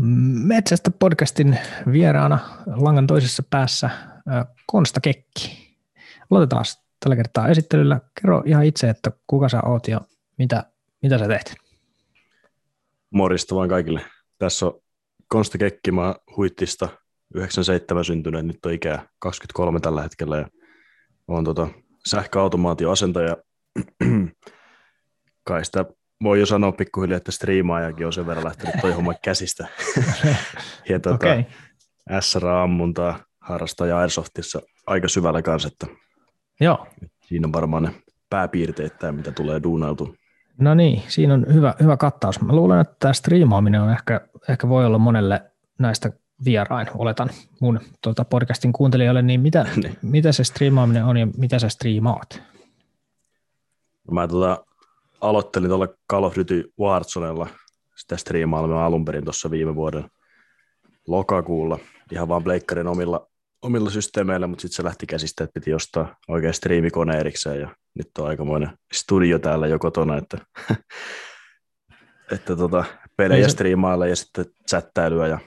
Metsästä podcastin vieraana langan toisessa päässä Konsta Kekki. Aloitetaan tällä kertaa esittelyllä. Kerro ihan itse, että kuka sä oot ja mitä, mitä sä teet? Morista vaan kaikille. Tässä on Konsta Kekki, mä huittista 97 syntynyt, nyt on ikää 23 tällä hetkellä ja olen tota sähköautomaatioasentaja. Kai sitä voi jo sanoa pikkuhiljaa, että striimaajakin on sen verran lähtenyt toi homma käsistä. ja tuota, okay. SRA-ammuntaa harrastaa ja Airsoftissa aika syvällä kanssa, että Joo. siinä on varmaan ne pääpiirteet, mitä tulee duunailtu. No niin, siinä on hyvä, hyvä kattaus. Mä luulen, että tämä striimaaminen on ehkä, ehkä voi olla monelle näistä vierain, oletan mun tuota podcastin kuuntelijoille, niin mitä, niin. mitä se striimaaminen on ja mitä sä striimaat? No mä tota, aloittelin tuolla Call of Duty Warzonella. Sitä striimailua alun perin tuossa viime vuoden lokakuulla, ihan vaan Blakerin omilla, omilla systeemeillä, mutta sitten se lähti käsistä, että piti ostaa oikein striimikone erikseen, ja nyt on aikamoinen studio täällä jo kotona, että, että tota, pelejä niin se... striimailla ja sitten chattailyä ja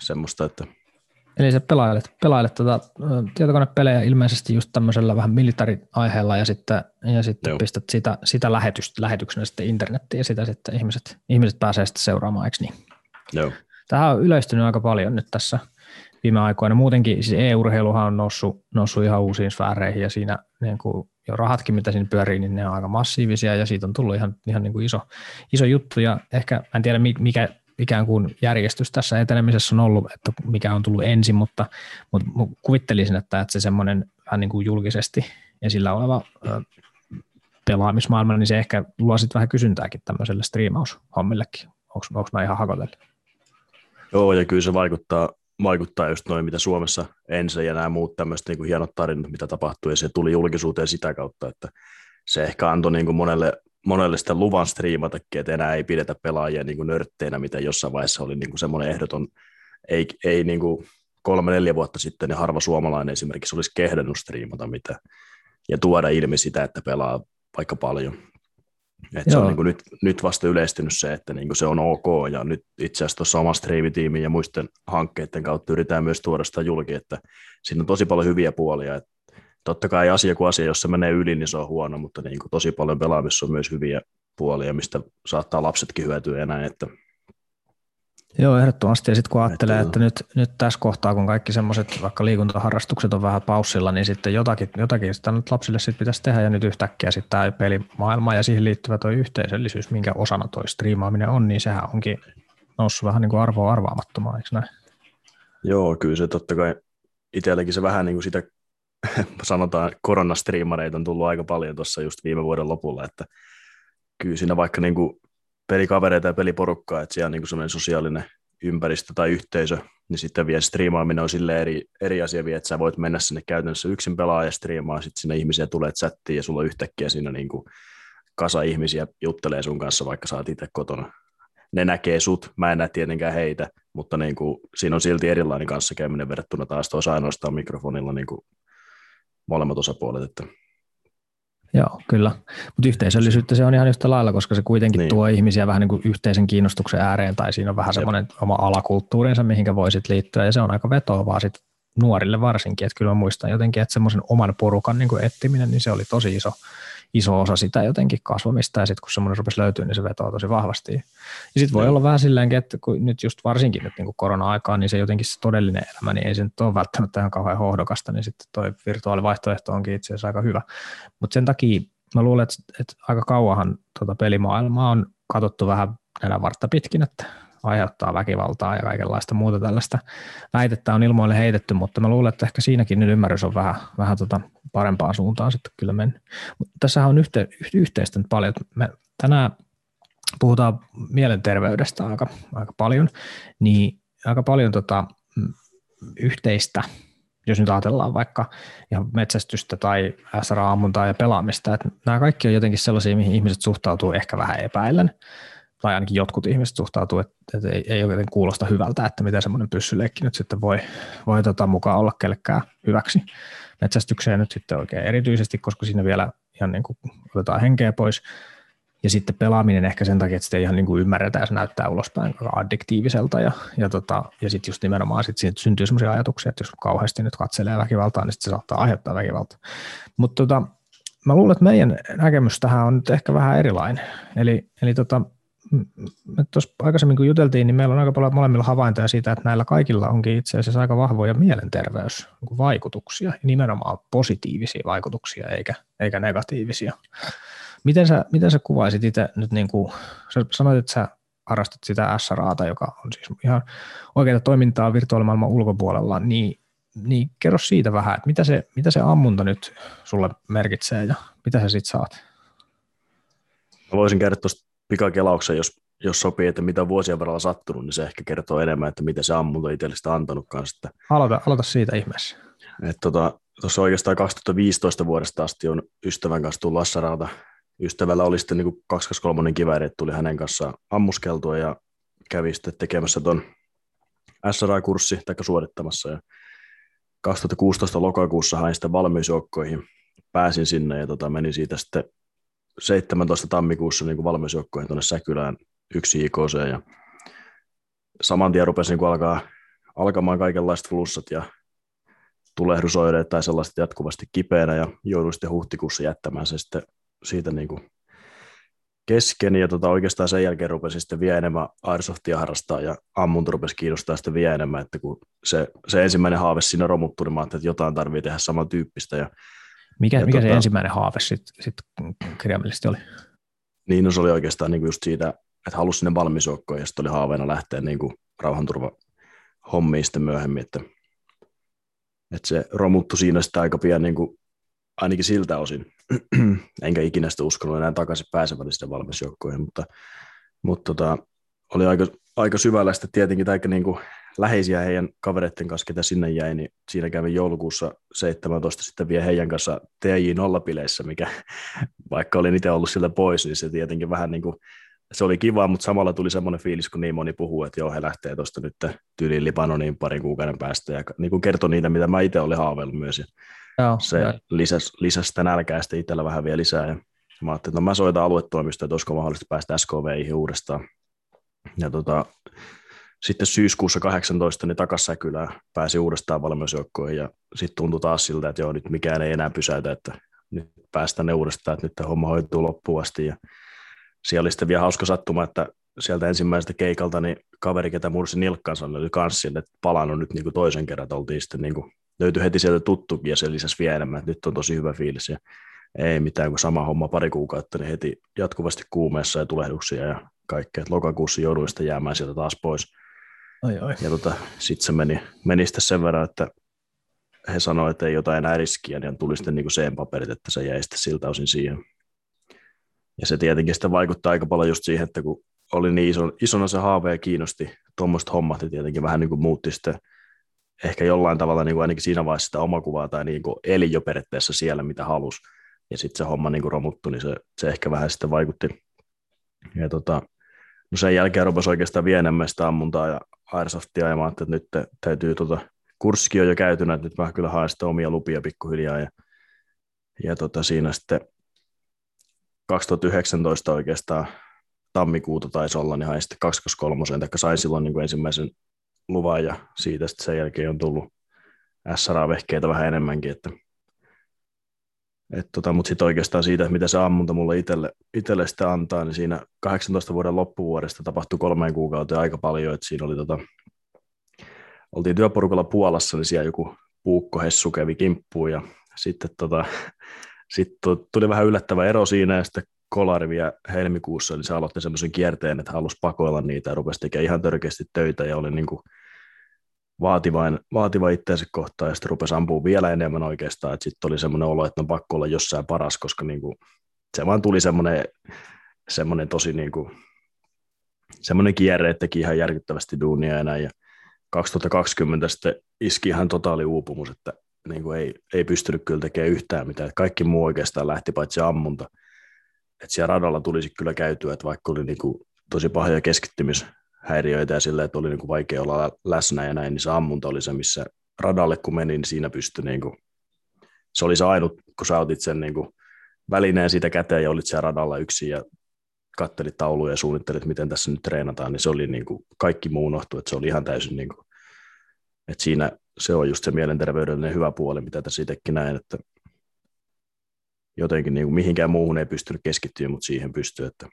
semmoista, että Eli sä pelailet, pelailet tuota, tietokonepelejä ilmeisesti just tämmöisellä vähän militariaiheella ja sitten, ja sitten pistät sitä, sitä lähetystä, lähetyksenä sitten internettiin ja sitä sitten ihmiset, ihmiset pääsee sitten seuraamaan, eikö niin? Joo. Tähän on yleistynyt aika paljon nyt tässä viime aikoina. Muutenkin siis e-urheiluhan on noussut, noussut ihan uusiin sfääreihin ja siinä niin kuin jo rahatkin, mitä siinä pyörii, niin ne on aika massiivisia ja siitä on tullut ihan, ihan niin kuin iso, iso juttu ja ehkä, en tiedä mikä ikään kuin järjestys tässä etenemisessä on ollut, että mikä on tullut ensin, mutta, mutta kuvittelisin, että, että se semmoinen vähän niin kuin julkisesti esillä oleva pelaamismaailma, niin se ehkä luo sitten vähän kysyntääkin tämmöiselle striimaushommillekin. Onko, mä ihan hakotelle? Joo, ja kyllä se vaikuttaa, vaikuttaa just noin, mitä Suomessa ensin ja nämä muut tämmöiset niin kuin hienot tarinat, mitä tapahtui, ja se tuli julkisuuteen sitä kautta, että se ehkä antoi niin kuin monelle monelle sitä luvan striimatakin, että enää ei pidetä pelaajia niin kuin nörtteinä, mitä jossain vaiheessa oli niin kuin semmoinen ehdoton, ei, ei niin kuin kolme-neljä vuotta sitten niin harva suomalainen esimerkiksi olisi kehdannut striimata mitä, ja tuoda ilmi sitä, että pelaa vaikka paljon. Et se on niin kuin nyt, nyt vasta yleistynyt se, että niin kuin se on ok, ja nyt itse asiassa tuossa oma striimitiimin ja muisten hankkeiden kautta yritetään myös tuoda sitä julki, että siinä on tosi paljon hyviä puolia, että totta kai asia kuin asia, jos se menee yli, niin se on huono, mutta niin kuin tosi paljon pelaamissa on myös hyviä puolia, mistä saattaa lapsetkin hyötyä näin, että Joo, ehdottomasti. Ja sitten kun ajattelee, että, että nyt, nyt tässä kohtaa, kun kaikki semmoiset vaikka liikuntaharrastukset on vähän paussilla, niin sitten jotakin, jotakin sitä nyt lapsille sitten pitäisi tehdä. Ja nyt yhtäkkiä sitten tämä pelimaailma ja siihen liittyvä tuo yhteisöllisyys, minkä osana tuo striimaaminen on, niin sehän onkin noussut vähän niin kuin arvoa arvaamattomaan, eikö näin? Joo, kyllä se totta kai itselläkin se vähän niin kuin sitä sanotaan koronastriimareita on tullut aika paljon tuossa just viime vuoden lopulla, että kyllä siinä vaikka niin kuin pelikavereita ja peliporukkaa, että siellä on niin semmoinen sosiaalinen ympäristö tai yhteisö, niin sitten vielä striimaaminen on sille eri, eri asia vielä, että sä voit mennä sinne käytännössä yksin pelaa ja striimaa, sitten sinne ihmisiä tulee chattiin ja sulla yhtäkkiä siinä niin kuin kasa ihmisiä juttelee sun kanssa, vaikka sä oot itse kotona. Ne näkee sut, mä en näe tietenkään heitä, mutta niin kuin, siinä on silti erilainen kanssakäyminen verrattuna taas tuossa ainoastaan mikrofonilla niin kuin molemmat osapuolet. Että. Joo, kyllä. Mutta yhteisöllisyyttä se on ihan yhtä lailla, koska se kuitenkin niin. tuo ihmisiä vähän niin kuin yhteisen kiinnostuksen ääreen, tai siinä on vähän semmoinen oma alakulttuurinsa, mihinkä voisit liittyä, ja se on aika vetoavaa sit nuorille varsinkin, että kyllä mä muistan jotenkin, että semmoisen oman porukan niin kuin etsiminen, niin se oli tosi iso, iso osa sitä jotenkin kasvamista ja sitten kun semmoinen rupesi löytyä, niin se vetoo tosi vahvasti. Ja sitten voi niin. olla vähän silleenkin, että kun nyt just varsinkin nyt niin kuin korona-aikaan, niin se jotenkin se todellinen elämä, niin ei se nyt ole välttämättä ihan kauhean hohdokasta, niin sitten toi virtuaalivaihtoehto onkin itse asiassa aika hyvä. Mutta sen takia mä luulen, että, että aika kauahan tuota pelimaailmaa on katsottu vähän näillä vartta pitkin, että aiheuttaa väkivaltaa ja kaikenlaista muuta tällaista väitettä on ilmoille heitetty, mutta mä luulen, että ehkä siinäkin nyt ymmärrys on vähän, vähän tota parempaan suuntaan sitten kyllä mennyt. Tässä on yhte, yhteistä nyt paljon. Me tänään puhutaan mielenterveydestä aika, aika paljon, niin aika paljon tota, yhteistä, jos nyt ajatellaan vaikka ihan metsästystä tai SRA-ammuntaa ja pelaamista, että nämä kaikki on jotenkin sellaisia, mihin ihmiset suhtautuu ehkä vähän epäillen tai ainakin jotkut ihmiset suhtautuu, että, että ei, ei oikein kuulosta hyvältä, että miten semmoinen pyssyleikki nyt sitten voi, voi tota mukaan olla kellekään hyväksi. Metsästykseen nyt sitten oikein erityisesti, koska siinä vielä ihan niin kuin otetaan henkeä pois. ja sitten pelaaminen ehkä sen takia, että sitä ihan niin kuin ymmärretään, se näyttää ulospäin addiktiiviselta ja, ja, tota, ja sitten just nimenomaan sit siitä syntyy sellaisia ajatuksia, että jos kauheasti nyt katselee väkivaltaa, niin sitten se saattaa aiheuttaa väkivaltaa. Mutta tota, mä luulen, että meidän näkemys tähän on nyt ehkä vähän erilainen. Eli, eli tota, me tuossa aikaisemmin kun juteltiin, niin meillä on aika paljon molemmilla havaintoja siitä, että näillä kaikilla onkin itse asiassa aika vahvoja mielenterveysvaikutuksia, nimenomaan positiivisia vaikutuksia eikä, eikä negatiivisia. Miten sä, miten sä kuvaisit itse nyt, niin kuin, sä sanoit, että sä harrastat sitä SRAta, joka on siis ihan oikeaa toimintaa virtuaalimaailman ulkopuolella, niin, niin kerro siitä vähän, että mitä se, mitä se ammunta nyt sulle merkitsee ja mitä sä sitten saat? Mä voisin kertoa tuosta pikakelauksen, jos, jos sopii, että mitä vuosien varrella sattunut, niin se ehkä kertoo enemmän, että mitä se ammunta itselle sitä antanut kanssa. Aloita, aloita siitä ihmeessä. Tota, tuossa oikeastaan 2015 vuodesta asti on ystävän kanssa tullut Assaralta. Ystävällä oli sitten niin 223 kivääri, että tuli hänen kanssaan ammuskeltua ja kävi sitten tekemässä tuon SRA-kurssi tai suorittamassa. Ja 2016 lokakuussa hain sitten valmiusjoukkoihin. Pääsin sinne ja tota, menin siitä sitten 17. tammikuussa niin valmiusjoukkoihin tuonne Säkylään yksi IKC ja saman tien rupesi niin alkaa, alkamaan kaikenlaiset flussat ja tulehdusoireet tai sellaiset jatkuvasti kipeänä ja jouduin sitten huhtikuussa jättämään se sitten siitä niin kuin kesken ja tota, oikeastaan sen jälkeen rupesi sitten vielä enemmän airsoftia harrastaa ja ammunta rupesi kiinnostaa sitten vielä enemmän, että kun se, se ensimmäinen haave siinä romuttui, niin mä että jotain tarvii tehdä samantyyppistä ja mikä, mikä tota, se ensimmäinen haave sitten sit kirjaimellisesti oli? Niin, no se oli oikeastaan niin just siitä, että halusi sinne valmisjoukkoon ja sitten oli haaveena lähteä niin kuin rauhanturva hommiin sitten myöhemmin, että, että se romuttu siinä sitten aika pian niin kuin, ainakin siltä osin, enkä ikinä sitä uskonut enää takaisin pääsevälle sinne valmisjoukkoihin, mutta, mutta tota, oli aika, aika syvällä sitten tietenkin, tai niin kuin läheisiä heidän kavereiden kanssa, ketä sinne jäi, niin siinä kävi joulukuussa 17 sitten vielä heidän kanssa TJ nollapileissä, mikä vaikka olin itse ollut sieltä pois, niin se tietenkin vähän niin kuin, se oli kiva, mutta samalla tuli semmoinen fiilis, kun niin moni puhuu, että joo, he lähtee tuosta nyt tyyliin Libanoniin parin kuukauden päästä, ja niin kuin kertoi niitä, mitä mä itse olin haaveillut myös, ja joo, se lisäsi, lisäsi sitä nälkää sitten itsellä vähän vielä lisää, ja mä ajattelin, että no mä soitan aluetoimistoon, että olisiko mahdollista päästä SKVihin uudestaan, ja tota, sitten syyskuussa 18 niin takassäkylään pääsi uudestaan valmiusjoukkoihin ja sitten tuntui taas siltä, että joo, nyt mikään ei enää pysäytä, että nyt päästään ne uudestaan, että nyt tämä homma hoituu loppuun asti. Ja siellä oli sitten vielä hauska sattuma, että sieltä ensimmäisestä keikalta niin kaveri, ketä mursi nilkkansa, oli kans että palannut nyt niin kuin toisen kerran, että oltiin sitten niin kuin, löytyi heti sieltä tuttukin ja se lisäsi vielä enemmän, että nyt on tosi hyvä fiilis ja ei mitään kuin sama homma pari kuukautta, niin heti jatkuvasti kuumeessa ja tulehduksia ja kaikkea. Lokakuussa jouduin sitten jäämään sieltä taas pois. Ai, ai. Ja tota, sitten se meni, meni sitten sen verran, että he sanoivat, että ei jotain enää riskiä, niin tuli sitten niin C-paperit, että se jäi sitten siltä osin siihen. Ja se tietenkin sitten vaikuttaa aika paljon just siihen, että kun oli niin iso, isona se haave ja kiinnosti tuommoista hommat, niin tietenkin vähän niin kuin muutti sitten ehkä jollain tavalla niin kuin ainakin siinä vaiheessa sitä omakuvaa tai niin kuin eli jo periaatteessa siellä, mitä halusi. Ja sitten se homma niin kuin romuttui, niin se, se ehkä vähän sitten vaikutti. Ja tota, no sen jälkeen rupesi oikeastaan vielä enemmän sitä ammuntaa ja Airsoftia ja mä että nyt täytyy tota, kurssikin on jo käytynä, että nyt mä kyllä haen sitä omia lupia pikkuhiljaa ja, ja tota, siinä sitten 2019 oikeastaan tammikuuta taisi olla, niin hain sitten 223, tai sain silloin niin kuin ensimmäisen luvan ja siitä sitten sen jälkeen on tullut SRA-vehkeitä vähän enemmänkin, että et tota, mutta sitten oikeastaan siitä, mitä se ammunta mulle itselle, sitten antaa, niin siinä 18 vuoden loppuvuodesta tapahtui kolmeen kuukauteen aika paljon, että siinä oli tota, oltiin työporukalla Puolassa, niin siellä joku puukkohessu kävi kimppuun ja sitten tota, sit tuli vähän yllättävä ero siinä ja sitten Kolari vielä helmikuussa, niin se aloitti semmoisen kierteen, että halusi pakoilla niitä ja rupesi tekemään ihan törkeästi töitä ja oli niin kuin vaativain, vaativa itseänsä kohtaan ja sitten rupesi ampua vielä enemmän oikeastaan, että sitten oli semmoinen olo, että on pakko olla jossain paras, koska niin kuin, se vaan tuli semmoinen, semmoinen tosi niin kuin, semmoinen kierre, että teki ihan järkyttävästi duunia enää ja 2020 sitten iski ihan totaali uupumus, että niin kuin ei, ei pystynyt kyllä tekemään yhtään mitään, että kaikki muu oikeastaan lähti paitsi ammunta, että siellä radalla tulisi kyllä käytyä, että vaikka oli niin kuin tosi pahoja keskittymis häiriöitä ja sillä, että oli niin kuin vaikea olla läsnä ja näin, niin se ammunta oli se, missä radalle kun meni, niin siinä pystyi, niin kuin, se oli se ainut, kun sä otit sen niin kuin välineen siitä käteen ja olit siellä radalla yksin ja kattelit tauluja ja suunnittelit, miten tässä nyt treenataan, niin se oli niin kuin, kaikki muu unohtui, että se oli ihan täysin, niin kuin, että siinä se on just se mielenterveydellinen hyvä puoli, mitä tässä itsekin näen, että jotenkin niin kuin mihinkään muuhun ei pystynyt keskittyä, mutta siihen pystyy. Että...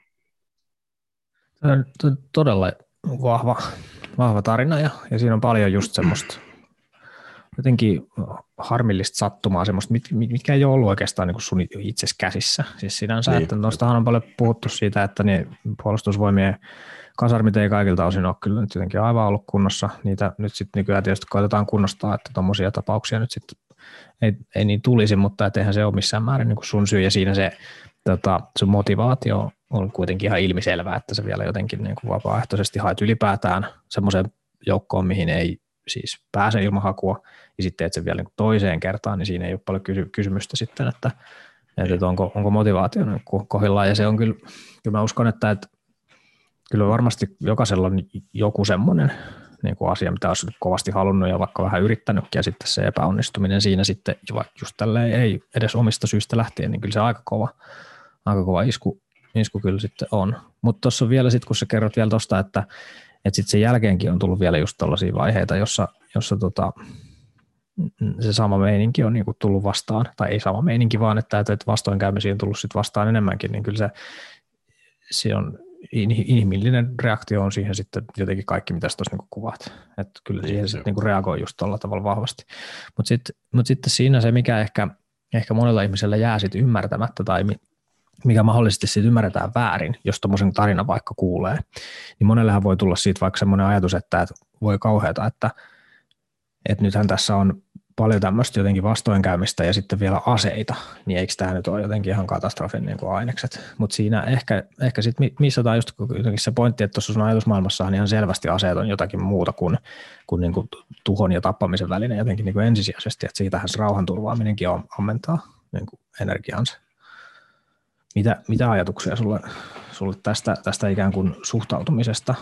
Todella vahva, vahva tarina ja, ja siinä on paljon just semmoista jotenkin harmillista sattumaa, semmoista, mit, mitkä ei ole ollut oikeastaan niin sun itse käsissä. Siis sinänsä, niin. että nostahan on paljon puhuttu siitä, että niin puolustusvoimien kasarmit ei kaikilta osin ole kyllä nyt jotenkin aivan ollut kunnossa. Niitä nyt sitten nykyään tietysti koitetaan kunnostaa, että tuommoisia tapauksia nyt sitten ei, ei niin tulisi, mutta et eihän se ole missään määrin niin sun syy ja siinä se tota, sun motivaatio on kuitenkin ihan ilmiselvää, että se vielä jotenkin niin kuin vapaaehtoisesti haet ylipäätään semmoiseen joukkoon, mihin ei siis pääse ilman hakua, ja sitten teet sen vielä niin toiseen kertaan, niin siinä ei ole paljon kysy- kysymystä sitten, että, että onko, onko motivaatio niin kohdillaan, ja se on kyllä, kyllä mä uskon, että, että kyllä varmasti jokaisella on joku semmoinen niin kuin asia, mitä olisi kovasti halunnut ja vaikka vähän yrittänytkin, ja sitten se epäonnistuminen siinä sitten, vaikka just tälleen ei edes omista syistä lähtien, niin kyllä se aika kova, aika kova isku, isku kyllä sitten on. Mutta tuossa on vielä sitten, kun sä kerrot vielä tuosta, että, että sitten sen jälkeenkin on tullut vielä just tällaisia vaiheita, jossa, jossa tota, se sama meininki on niinku tullut vastaan, tai ei sama meininki, vaan että, että vastoinkäymisiä on tullut sit vastaan enemmänkin, niin kyllä se, se on inhimillinen reaktio on siihen sitten jotenkin kaikki, mitä tuossa niinku kuvaat. Että kyllä niin, siihen sitten niinku reagoi just tuolla tavalla vahvasti. Mutta sitten mut sitten siinä se, mikä ehkä, ehkä monella ihmisellä jää sitten ymmärtämättä tai mikä mahdollisesti siitä ymmärretään väärin, jos tuommoisen tarinan vaikka kuulee, niin monellehan voi tulla siitä vaikka semmoinen ajatus, että, voi kauheata, että, että nythän tässä on paljon tämmöistä jotenkin vastoinkäymistä ja sitten vielä aseita, niin eikö tämä nyt ole jotenkin ihan katastrofin niin kuin ainekset. Mutta siinä ehkä, ehkä sitten missataan just jotenkin se pointti, että tuossa sun ajatusmaailmassahan ihan selvästi aseet on jotakin muuta kuin, kuin, niin kuin tuhon ja tappamisen väline jotenkin niin kuin ensisijaisesti, että siitähän se rauhanturvaaminenkin ammentaa niin kuin energiansa. Mitä, mitä ajatuksia sulle, sulle tästä, tästä ikään kuin suhtautumisesta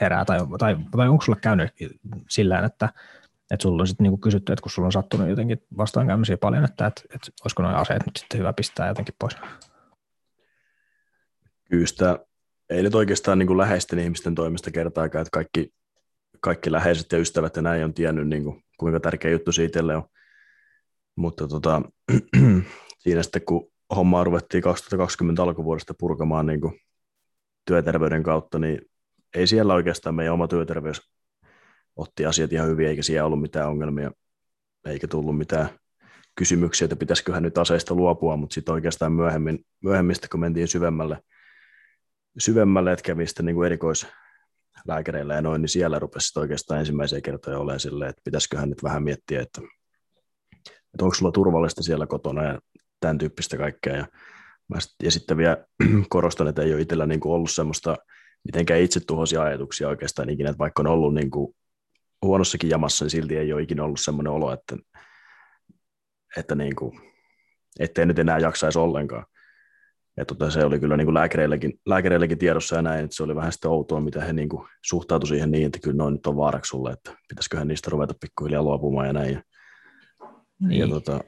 herää, tai, tai, tai onko sulle käynyt sillä että, että sulla on sitten niinku kysytty, että kun sulla on sattunut jotenkin vastaankäymisiä paljon, että, että, että olisiko nuo aseet nyt sitten hyvä pistää jotenkin pois? Kyllä sitä, ei nyt oikeastaan niin kuin läheisten ihmisten toimesta kertaakaan, että kaikki, kaikki läheiset ja ystävät ja näin on tiennyt, niin kuin, kuinka tärkeä juttu siitä on. Mutta tota, siinä sitten, kun hommaa ruvettiin 2020 alkuvuodesta purkamaan niin kuin työterveyden kautta, niin ei siellä oikeastaan meidän oma työterveys otti asiat ihan hyvin, eikä siellä ollut mitään ongelmia, eikä tullut mitään kysymyksiä, että pitäisiköhän nyt aseista luopua, mutta sitten oikeastaan myöhemmin, myöhemmin kun mentiin syvemmälle, syvemmälle että kävi sitten niin kuin erikoislääkäreillä ja noin, niin siellä rupesi oikeastaan ensimmäisiä kertoja olemaan silleen, että pitäisiköhän nyt vähän miettiä, että, että onko sulla turvallista siellä kotona ja tämän tyyppistä kaikkea. Ja, ja sitten vielä korostan, että ei ole itsellä niin kuin ollut semmoista mitenkään itse tuhoisia ajatuksia oikeastaan ikinä, että vaikka on ollut niin kuin huonossakin jamassa, niin silti ei ole ikinä ollut semmoinen olo, että, että niin kuin, ettei nyt enää jaksaisi ollenkaan. Ja tota, se oli kyllä niin kuin lääkäreilläkin, lääkäreilläkin tiedossa ja näin, että se oli vähän sitten outoa, mitä he niin kuin suhtautuivat siihen niin, että kyllä noin nyt on vaaraksi sulle, että pitäisiköhän niistä ruveta pikkuhiljaa luopumaan ja näin. Ja, niin. ja tota,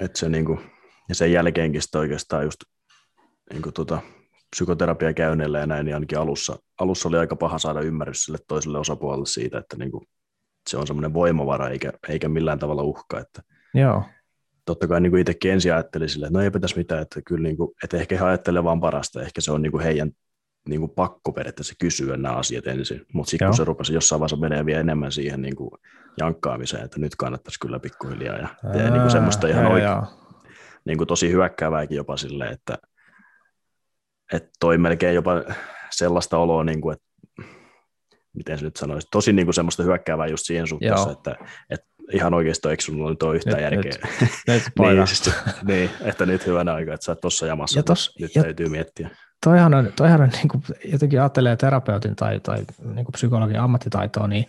että se niin kuin, ja sen jälkeenkin sitten oikeastaan just niin kuin tota, psykoterapia käynneillä ja näin, niin ainakin alussa, alussa oli aika paha saada ymmärrys sille toiselle osapuolelle siitä, että niin kuin, se on semmoinen voimavara eikä, eikä millään tavalla uhka. Että Joo. Totta kai niin kuin itsekin ensin ajattelin sille, että no ei pitäisi mitään, että, kyllä niin kuin, että ehkä he ajattelee vaan parasta, ehkä se on niin kuin heidän niin kuin pakko periaatteessa kysyä nämä asiat ensin, mutta sitten kun se rupesi jossain vaiheessa menee vielä enemmän siihen niin kuin jankkaamiseen, että nyt kannattaisi kyllä pikkuhiljaa ja tehdä niin kuin semmoista ihan oikein, niin kuin tosi hyökkäävääkin jopa silleen, että, että toi melkein jopa sellaista oloa, niin kuin, että miten se nyt sanoisi, tosi niin kuin semmoista hyökkäävää just siihen suhteessa, että, että ihan oikeasti eikö sinulla nyt ole yhtään nyt, järkeä. Nyt, nyt niin, siis, niin, että nyt hyvänä aika, että sä oot tuossa jamassa, ja tos, nyt ja täytyy miettiä. Toihan on, toihan on niin kuin, jotenkin ajattelee terapeutin tai, tai niin kuin psykologin ammattitaitoa, niin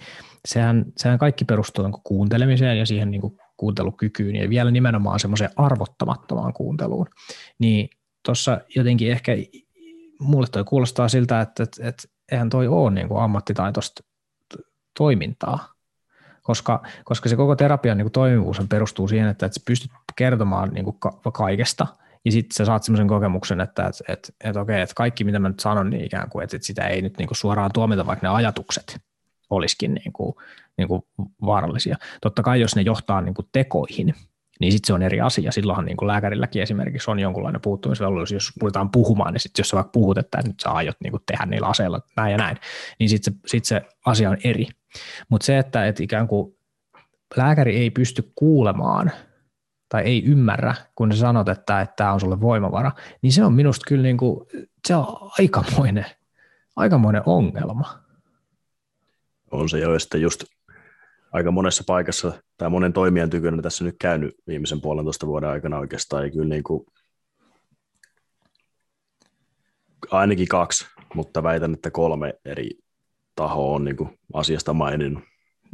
sehän, sehän kaikki perustuu niin kuuntelemiseen ja siihen niin kuin kuuntelukykyyn ja vielä nimenomaan semmoiseen arvottamattomaan kuunteluun. Niin tuossa jotenkin ehkä mulle toi kuulostaa siltä, että, että, että eihän toi ole niin kuin ammattitaitoista toimintaa, koska, koska se koko terapian niin toimivuus perustuu siihen, että, että sä pystyt kertomaan niin kuin kaikesta ja sitten sä saat semmoisen kokemuksen, että et, et, et okei, että kaikki mitä mä nyt sanon, niin ikään kuin, että, että sitä ei nyt niin kuin suoraan tuomita, vaikka ne ajatukset olisikin niin kuin, niin kuin vaarallisia. Totta kai jos ne johtaa niin kuin tekoihin, niin sitten se on eri asia. Silloinhan niin kuin lääkärilläkin esimerkiksi on jonkunlainen puuttumisvelvollisuus, jos puhutaan puhumaan, niin sitten jos sä vaikka puhut, että nyt sä aiot niin kuin tehdä niillä aseilla näin ja näin, niin sitten se, sit se asia on eri. Mutta se, että et ikään kuin lääkäri ei pysty kuulemaan tai ei ymmärrä, kun sä sanot, että tämä on sulle voimavara, niin se on minusta kyllä niin kuin, se on aikamoinen, aikamoinen ongelma. On se jo, ja sitten just aika monessa paikassa tai monen toimijan tykönä tässä nyt käynyt viimeisen puolentoista vuoden aikana oikeastaan, ja kyllä niin kuin, ainakin kaksi, mutta väitän, että kolme eri tahoa on niin kuin asiasta maininnut.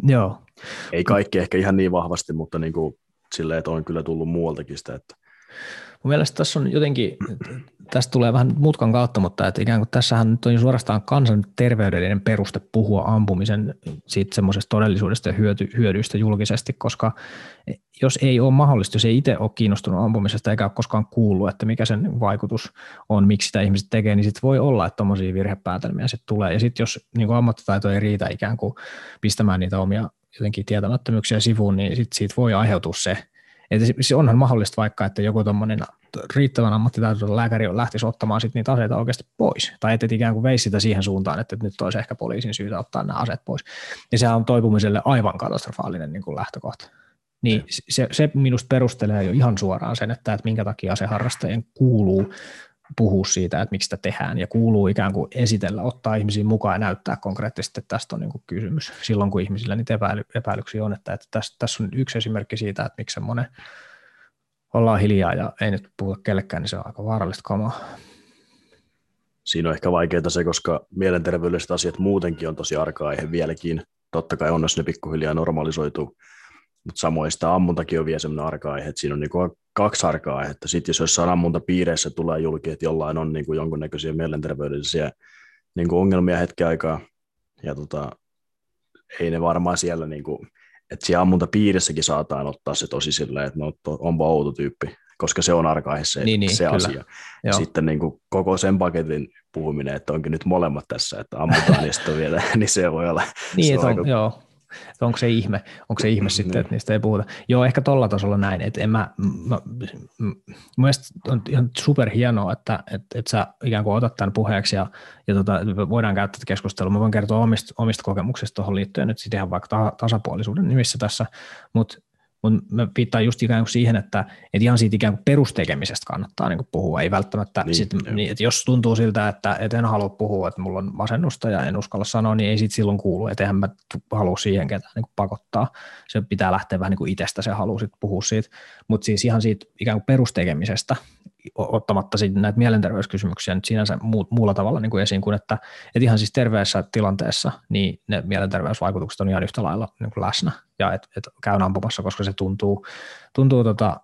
Joo. Ei kaikki ehkä ihan niin vahvasti, mutta niin kuin silleen, että on kyllä tullut muualtakin sitä, että Mun mielestä tässä on jotenkin, tästä tulee vähän mutkan kautta, mutta että ikään kuin tässähän nyt on suorastaan kansan terveydellinen peruste puhua ampumisen siitä semmoisesta todellisuudesta ja hyöty, hyödyistä julkisesti, koska jos ei ole mahdollista, jos ei itse ole kiinnostunut ampumisesta eikä ole koskaan kuullut, että mikä sen vaikutus on, miksi sitä ihmiset tekee, niin sitten voi olla, että tuommoisia virhepäätelmiä sitten tulee. Ja sitten jos niin ammattitaito ei riitä ikään kuin pistämään niitä omia jotenkin tietämättömyyksiä sivuun, niin sitten siitä voi aiheutua se, että se onhan mahdollista vaikka, että joku tuommoinen riittävän ammattitaitoinen lääkäri lähtisi ottamaan sit niitä aseita oikeasti pois. Tai että ikään kuin veisi sitä siihen suuntaan, että nyt olisi ehkä poliisin syytä ottaa nämä aseet pois. Ja se on toipumiselle aivan katastrofaalinen niin kuin lähtökohta. Niin se, se minusta perustelee jo ihan suoraan sen, että, että minkä takia aseharrastajien kuuluu puhua siitä, että miksi sitä tehdään ja kuuluu ikään kuin esitellä, ottaa ihmisiä mukaan ja näyttää konkreettisesti, että tästä on niin kuin kysymys silloin, kun ihmisillä niitä epäily, epäilyksiä on, että, että tässä, tässä on yksi esimerkki siitä, että miksi semmoinen ollaan hiljaa ja ei nyt puhuta kellekään, niin se on aika vaarallista kamaa. Siinä on ehkä vaikeaa se, koska mielenterveydelliset asiat muutenkin on tosi arka aihe vieläkin. Totta kai onneksi ne pikkuhiljaa normalisoituu, mutta samoin sitä ammuntakin on vielä sellainen arka-aihe, että siinä on niin kaksi arka-aihetta. Sitten jos jossain ammuntapiireissä tulee julki, että jollain on niin kuin jonkunnäköisiä mielenterveydellisiä niin kuin ongelmia hetken aikaa, ja tota, ei ne varmaan siellä, niin kuin, että siellä ammuntapiirissäkin saataan ottaa se tosi silleen, että no, onpa outo tyyppi, koska se on arka se, niin, niin, se kyllä. asia. Ja sitten niin kuin koko sen paketin puhuminen, että onkin nyt molemmat tässä, että ammutaan ja sitten vielä, niin se voi olla. Niin, se on, aika... joo, onko se ihme, onko se ihme sitten, että niistä ei puhuta. Joo, ehkä tuolla tasolla näin, että en mä, mä, mä on ihan superhienoa, että, että, että sä ikään kuin otat tämän puheeksi ja, ja tota, voidaan käyttää tätä keskustelua. Mä voin kertoa omista, omista kokemuksista tuohon liittyen nyt sitten ihan vaikka tasapuolisuuden nimissä tässä, mutta mutta mä viittaan just ikään kuin siihen, että, että ihan siitä ikään kuin perustekemisestä kannattaa niin kuin puhua. Ei välttämättä, niin, sit, niin, että jos tuntuu siltä, että, että en halua puhua, että mulla on masennusta ja en uskalla sanoa, niin ei siitä silloin kuulu. Että eihän mä halua siihen ketään niin kuin pakottaa. Se pitää lähteä vähän niin kuin itsestä se halu sit puhua siitä. Mutta siis ihan siitä ikään kuin perustekemisestä ottamatta näitä mielenterveyskysymyksiä nyt sinänsä muulla tavalla niin kuin esiin kuin, että, että ihan siis terveessä tilanteessa niin ne mielenterveysvaikutukset on ihan yhtä lailla niin kuin läsnä ja että et käyn ampumassa, koska se tuntuu, tuntuu tota,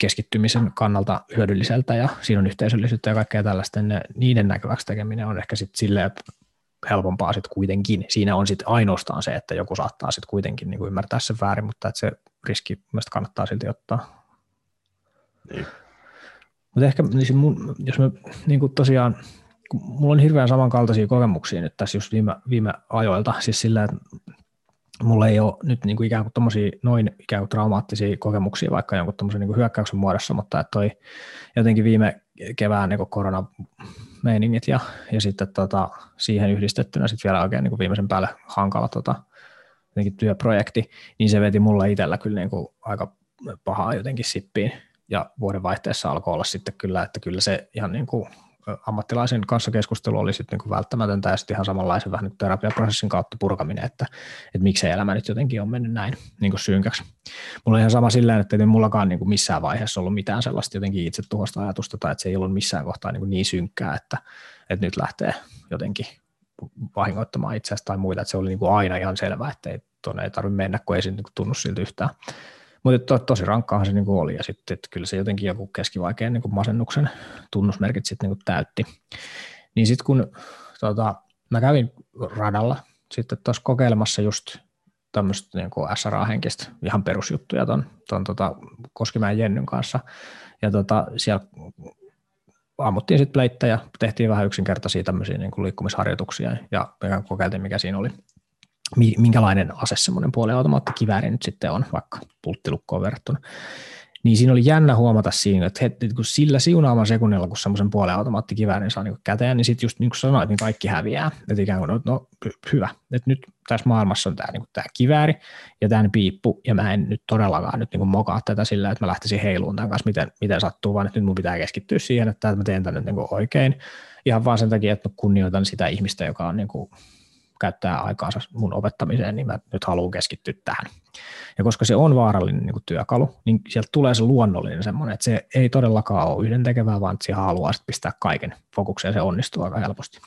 keskittymisen kannalta hyödylliseltä ja siinä on yhteisöllisyyttä ja kaikkea tällaista, ne, niiden näkyväksi tekeminen on ehkä sitten silleen helpompaa sitten kuitenkin. Siinä on sitten ainoastaan se, että joku saattaa sitten kuitenkin niin kuin ymmärtää sen väärin, mutta että se riski myös kannattaa silti ottaa. Niin. Mutta ehkä niin mun, jos mä niin kuin tosiaan, mulla on hirveän samankaltaisia kokemuksia nyt tässä just viime, viime ajoilta, siis sillä, että mulla ei ole nyt niin kuin ikään kuin tommosia noin ikään kuin traumaattisia kokemuksia vaikka jonkun tommosen niin kuin hyökkäyksen muodossa, mutta että toi jotenkin viime kevään niin koronameiningit ja, ja sitten tota, siihen yhdistettynä sitten vielä oikein niin kuin viimeisen päälle hankala tota, jotenkin työprojekti, niin se veti mulla itsellä kyllä niin kuin aika pahaa jotenkin sippiin ja vuodenvaihteessa alkoi olla sitten kyllä, että kyllä se ihan niin kuin ammattilaisen kanssa keskustelu oli sitten niin välttämätöntä ja sitten ihan samanlaisen vähän niin terapiaprosessin kautta purkaminen, että, että miksei elämä nyt jotenkin on mennyt näin niin kuin syynkäksi. Mulla on ihan sama sillä että ei mullakaan niin kuin missään vaiheessa ollut mitään sellaista jotenkin itse tuhosta ajatusta tai että se ei ollut missään kohtaa niin, kuin niin synkkää, että, että nyt lähtee jotenkin vahingoittamaan itseästä tai muita, että se oli niin kuin aina ihan selvää, että ei, tuonne ei tarvitse mennä, kun ei se niin tunnu siltä yhtään. Mutta to, tosi rankkaahan se niin kuin oli ja sitten kyllä se jotenkin joku keskivaikean niin kuin masennuksen tunnusmerkit sitten niin kuin täytti. Niin sitten kun tota, mä kävin radalla sitten tuossa kokeilemassa just tämmöistä niin SRA-henkistä, ihan perusjuttuja ton, ton tota Koskimäen Jennyn kanssa. Ja tota, siellä ammuttiin sitten pleittejä, tehtiin vähän yksinkertaisia tämmöisiä niin kuin liikkumisharjoituksia ja kokeiltiin, mikä siinä oli, minkälainen ase semmoinen puoliautomaattikivääri nyt sitten on, vaikka pulttilukkoon verrattuna niin siinä oli jännä huomata siinä, että heti, kun sillä siunaaman sekunnilla, kun semmoisen puolen automaattikiväärin saa niin käteen, niin sitten just niin kuin sanoit, niin kaikki häviää. Että ikään kuin, no, no hyvä, että nyt tässä maailmassa on tämä, niin tämä kivääri ja tämä piippu, ja mä en nyt todellakaan nyt niin kuin mokaa tätä sillä, että mä lähtisin heiluun tämän kanssa, miten, miten sattuu, vaan että nyt mun pitää keskittyä siihen, että mä teen tämän niin kuin oikein. Ihan vaan sen takia, että mä kunnioitan sitä ihmistä, joka on niin kuin käyttää aikaansa mun opettamiseen, niin mä nyt haluan keskittyä tähän. Ja koska se on vaarallinen niin kuin työkalu, niin sieltä tulee se luonnollinen semmoinen, että se ei todellakaan ole yhden tekevää, vaan siihen haluaa pistää kaiken fokukseen se onnistuu aika helposti.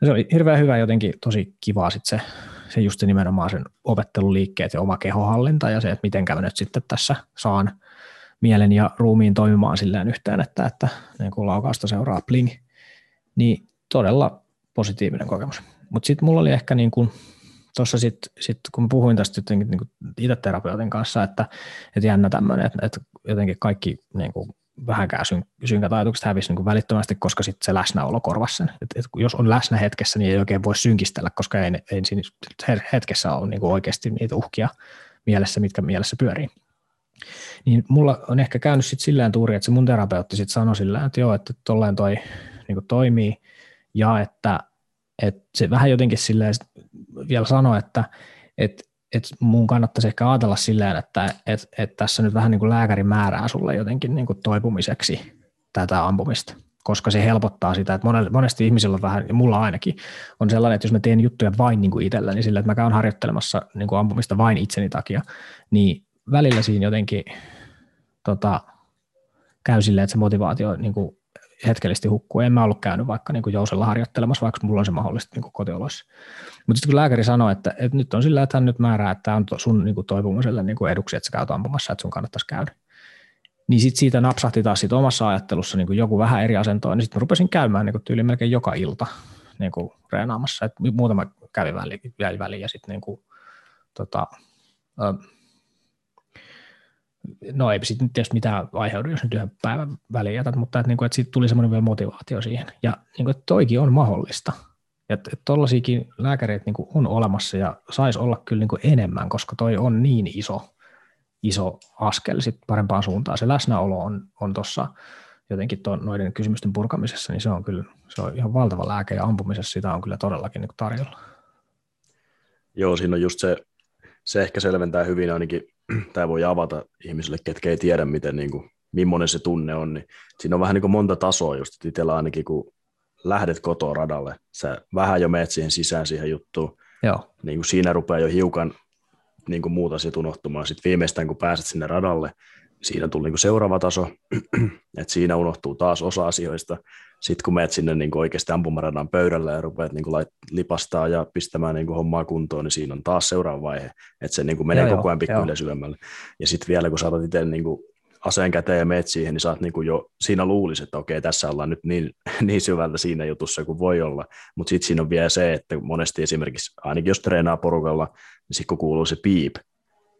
Ja se oli hirveän hyvä jotenkin tosi kivaa sit se, se just se nimenomaan sen opetteluliikkeet ja oma kehohallinta ja se, että miten mä nyt sitten tässä saan mielen ja ruumiin toimimaan silleen yhteen, että, että niin kuin laukausta seuraa bling, niin todella positiivinen kokemus. Mutta sitten mulla oli ehkä niin kuin, tuossa sitten, sit, kun puhuin tästä jotenkin niin itse terapeutin kanssa, että, että jännä tämmöinen, että, että jotenkin kaikki niin kuin vähänkään syn, synkät ajatukset hävisi niin kuin välittömästi, koska sitten se läsnäolo korvasi sen. Et, et jos on läsnä hetkessä, niin ei oikein voi synkistellä, koska ei, ei siinä hetkessä ole niin kuin oikeasti niitä uhkia mielessä, mitkä mielessä pyörii. Niin mulla on ehkä käynyt sitten silleen tuuri, että se mun terapeutti sitten sanoi silleen, että joo, että tolleen toi niin kuin toimii, ja että et se vähän jotenkin silleen vielä sanoi, että et, et mun kannattaisi ehkä ajatella silleen, että et, et tässä nyt vähän niin kuin lääkäri määrää sulle jotenkin niin kuin toipumiseksi tätä ampumista, koska se helpottaa sitä, että monesti ihmisillä on vähän, ja mulla ainakin, on sellainen, että jos mä teen juttuja vain niin kuin niin sillä, että mä käyn harjoittelemassa niin kuin ampumista vain itseni takia, niin välillä siinä jotenkin tota, käy silleen, että se motivaatio niin kuin hetkellisesti hukkuu. En mä ollut käynyt vaikka niin jousella harjoittelemassa, vaikka mulla on se mahdollista niin kotioloissa. Mutta sitten kun lääkäri sanoi, että, että nyt on sillä, että hän nyt määrää, että tämä on sun niin toipumiselle niin eduksi, että sä käyt ampumassa, että sun kannattaisi käydä. Niin sitten siitä napsahti taas sit omassa ajattelussa niin joku vähän eri asentoon, niin sitten rupesin käymään niin tyyli melkein joka ilta niin reenaamassa. Et muutama kävi väliin ja sitten niin tota, no ei sitten tietysti mitään aiheudu, jos nyt yhden päivän väliin jätät, mutta että, niin kuin, että siitä tuli semmoinen vielä motivaatio siihen. Ja niin kuin, että toikin on mahdollista. Ja tuollaisiakin lääkäreitä niin kuin on olemassa ja saisi olla kyllä niin kuin enemmän, koska toi on niin iso, iso askel sit parempaan suuntaan. Se läsnäolo on, on tuossa jotenkin ton, noiden kysymysten purkamisessa, niin se on kyllä se on ihan valtava lääke ja ampumisessa sitä on kyllä todellakin niin tarjolla. Joo, siinä on just se, se ehkä selventää hyvin ainakin tämä voi avata ihmisille, ketkä ei tiedä, miten, niin kuin, millainen se tunne on, niin siinä on vähän niin kuin monta tasoa just, että itsellä ainakin kun lähdet kotoa radalle, sä vähän jo meet siihen sisään siihen juttuun, Joo. Niin kuin siinä rupeaa jo hiukan niin kuin muut asiat unohtumaan. Sitten viimeistään, kun pääset sinne radalle, siinä tuli niin kuin seuraava taso, että siinä unohtuu taas osa asioista. Sitten kun menet sinne niin oikeasti ampumaradan pöydälle ja rupeat niin kuin lipastaa ja pistämään niin kuin hommaa kuntoon, niin siinä on taas seuraava vaihe, että se niin kuin menee joo, koko ajan pikkuhiljaa syvemmälle. Ja sitten vielä kun saatat itse niin kuin aseen käteen ja meet siihen, niin saat niin kuin jo, siinä luulisi, että okei, tässä ollaan nyt niin, niin syvältä siinä jutussa kuin voi olla, mutta sitten siinä on vielä se, että monesti esimerkiksi, ainakin jos treenaa porukalla, niin sitten kun kuuluu se piip,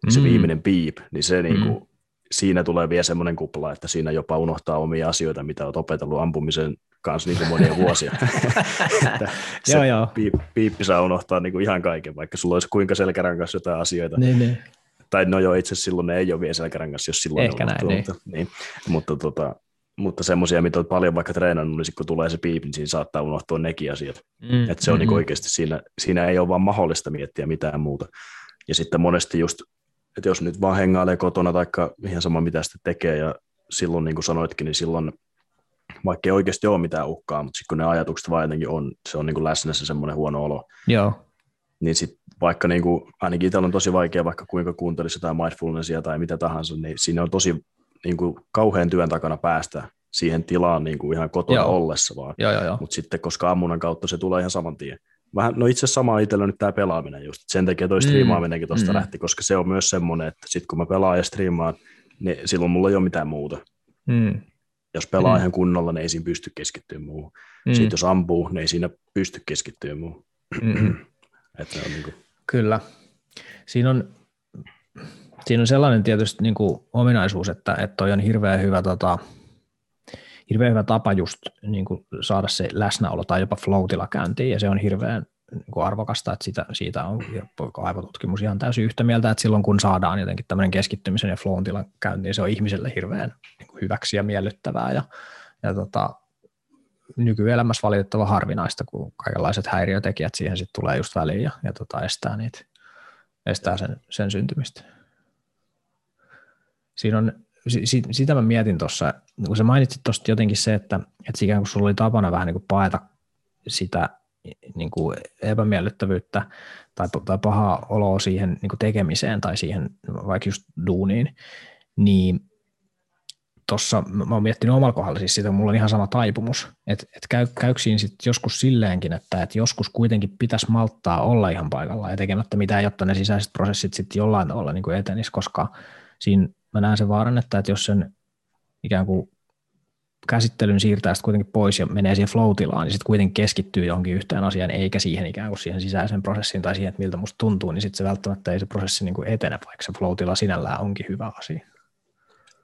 se mm. viimeinen piip, niin se mm. niin kuin, siinä tulee vielä semmoinen kupla, että siinä jopa unohtaa omia asioita, mitä olet opetellut ampumisen kanssa niin kuin monia vuosia. se joo, joo. Piip, piippi saa unohtaa niin kuin ihan kaiken, vaikka sulla olisi kuinka selkärankas jotain asioita. Niin, niin. Tai no joo, itse silloin ne ei ole vielä selkärangas, jos silloin Ehkä näin, niin. Mutta, niin. mutta, tota, mutta semmoisia, mitä olet paljon vaikka treenannut, niin kun tulee se piip, niin siinä saattaa unohtua nekin asiat. Mm, että se on mm, niin oikeasti siinä, siinä ei ole vaan mahdollista miettiä mitään muuta. Ja sitten monesti just että jos nyt vaan hengailee kotona tai ihan sama mitä sitten tekee ja silloin niin kuin sanoitkin, niin silloin vaikka ei oikeasti ole mitään uhkaa, mutta sitten kun ne ajatukset vaan jotenkin on, se on niin kuin läsnä se semmoinen huono olo. Joo. Niin sitten vaikka niin kuin, ainakin itsellä on tosi vaikea, vaikka kuinka kuuntelisi jotain mindfulnessia tai mitä tahansa, niin siinä on tosi niin kuin, kauhean työn takana päästä siihen tilaan niin kuin ihan kotona joo. ollessa vaan. Mutta sitten koska ammunnan kautta se tulee ihan saman tien vähän, no itse sama itsellä nyt tämä pelaaminen just, sen takia toi mm. striimaaminenkin tuosta mm. lähti, koska se on myös semmoinen, että sitten kun mä pelaan ja striimaan, niin silloin mulla ei ole mitään muuta. Mm. Jos pelaa mm. ihan kunnolla, niin ei siinä pysty keskittyä muuhun. Mm. Sitten jos ampuu, niin ei siinä pysty keskittyä muuhun. Mm. että on niin kuin... Kyllä. Siinä on, siinä on sellainen tietysti niin kuin ominaisuus, että, että toi on hirveän hyvä, tota, hirveän hyvä tapa just niin kuin saada se läsnäolo tai jopa floatilla käyntiin, ja se on hirveän niin arvokasta, että siitä, siitä on aivotutkimus ihan täysin yhtä mieltä, että silloin kun saadaan jotenkin tämmöinen keskittymisen ja flown tilan käyntiin, se on ihmiselle hirveän niin hyväksi ja miellyttävää, ja, ja tota, nykyelämässä valitettava harvinaista, kun kaikenlaiset häiriötekijät siihen sitten tulee just väliin ja, ja tota, estää, niitä, estää sen, sen syntymistä. Siinä on, sitä mä mietin tuossa, kun sä mainitsit tuosta jotenkin se, että, että ikään kuin sulla oli tapana vähän niin kuin paeta sitä niin kuin epämiellyttävyyttä tai, tai pahaa oloa siihen niin kuin tekemiseen tai siihen vaikka just duuniin, niin tuossa, mä oon miettinyt omalla kohdalla siis sitä, mulla on ihan sama taipumus, että et käy, käyksiin sitten joskus silleenkin, että et joskus kuitenkin pitäisi malttaa olla ihan paikallaan ja tekemättä mitään, jotta ne sisäiset prosessit sitten jollain tavalla niin kuin etenis, koska siinä mä näen sen vaaran, että, että jos sen ikään kuin käsittelyn siirtää sitten kuitenkin pois ja menee siihen flow niin sitten kuitenkin keskittyy johonkin yhteen asiaan, eikä siihen ikään kuin siihen sisäiseen prosessiin tai siihen, että miltä musta tuntuu, niin sitten se välttämättä ei se prosessi niin kuin etene, vaikka se flow sinällään onkin hyvä asia.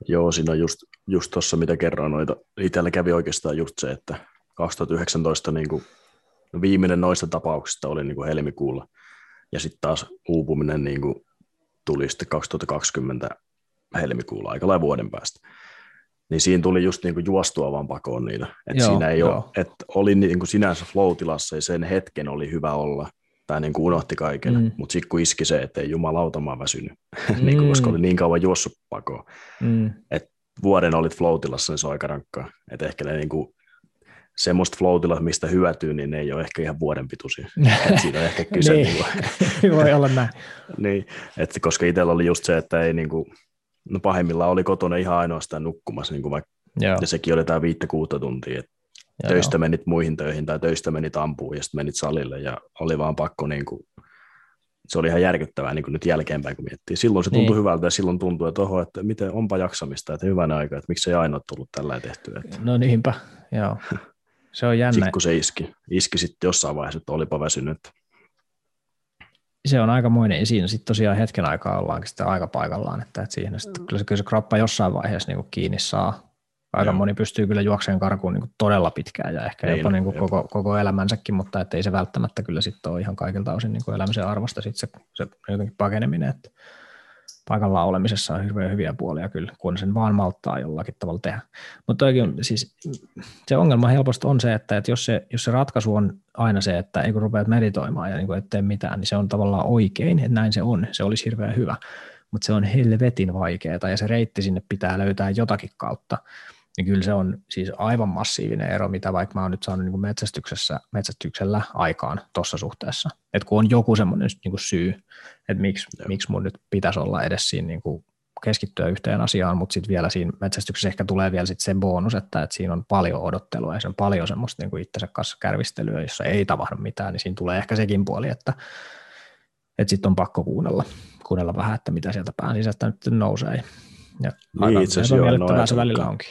Joo, siinä on just, just tuossa, mitä kerroin, noita, itsellä kävi oikeastaan just se, että 2019 niin kuin, no viimeinen noista tapauksista oli niin kuin helmikuulla, ja sitten taas uupuminen niin kuin, tuli sitten 2020 helmikuulla, aika lailla vuoden päästä. Niin siinä tuli just niin kuin juostua vaan pakoon niitä. että siinä ei joo. ole, että oli niin kuin sinänsä flow-tilassa ja sen hetken oli hyvä olla, tai niin kuin unohti kaiken, mm. mutta sitten kun iski se, että ei jumalauta mä väsynyt, mm. niin kuin, koska oli niin kauan juossut pakoon, mm. että vuoden olit floatilassa, niin se on aika rankkaa. Että ehkä ne niin kuin, semmoista floatilla, mistä hyötyy, niin ne ei ole ehkä ihan vuoden pituisia. siitä on ehkä kyse. niin. niin voi olla näin. niin, että koska itsellä oli just se, että ei niin kuin, no pahimmillaan oli kotona ihan ainoastaan nukkumassa, niin kuin vaikka, ja sekin oli tämä viittä kuutta tuntia, että töistä joo. menit muihin töihin tai töistä menit ampuun ja sitten menit salille ja oli vaan pakko niin kuin, se oli ihan järkyttävää niin kuin nyt jälkeenpäin, kun miettii. Silloin se tuntui niin. hyvältä ja silloin tuntui, että oho, että miten onpa jaksamista, että hyvänä aika, että miksi ei aina tullut tällä tehtyä. Että... No niinpä, joo. Se on jännä. Sitten kun se iski, iski sitten jossain vaiheessa, että olipa väsynyt. Se on aikamoinen, ja siinä sitten tosiaan hetken aikaa ollaankin sitten aika paikallaan, että, että siinä sitten, kyllä, se, kyllä se kroppa jossain vaiheessa niin kuin kiinni saa, Aika Joo. moni pystyy kyllä juokseen karkuun niin kuin todella pitkään ja ehkä niin, jopa niin kuin koko, koko elämänsäkin, mutta ei se välttämättä kyllä sitten ole ihan kaikilta osin niin kuin elämisen arvosta sit se, se jotenkin pakeneminen, että paikallaan olemisessa on hirveän hyviä puolia kyllä, kun sen vaan malttaa jollakin tavalla tehdä. Mutta siis se ongelma helposti on se, että, että jos, se, jos se ratkaisu on aina se, että ei kun rupeat meditoimaan ja niin et tee mitään, niin se on tavallaan oikein, että näin se on, se olisi hirveän hyvä, mutta se on helvetin vaikeaa ja se reitti sinne pitää löytää jotakin kautta niin kyllä se on siis aivan massiivinen ero, mitä vaikka mä oon nyt saanut niin kuin metsästyksessä, metsästyksellä aikaan tuossa suhteessa. Että kun on joku semmoinen niin kuin syy, että miksi, miksi mun nyt pitäisi olla edes siinä niin kuin keskittyä yhteen asiaan, mutta sitten vielä siinä metsästyksessä ehkä tulee vielä sit se bonus, että, että siinä on paljon odottelua ja se on paljon semmoista niin kuin itsensä kanssa kärvistelyä, jossa ei tapahdu mitään, niin siinä tulee ehkä sekin puoli, että, että sitten on pakko kuunnella, kuunnella vähän, että mitä sieltä pään sisästä nyt nousee. Ja niin, itse asiassa se välillä onkin.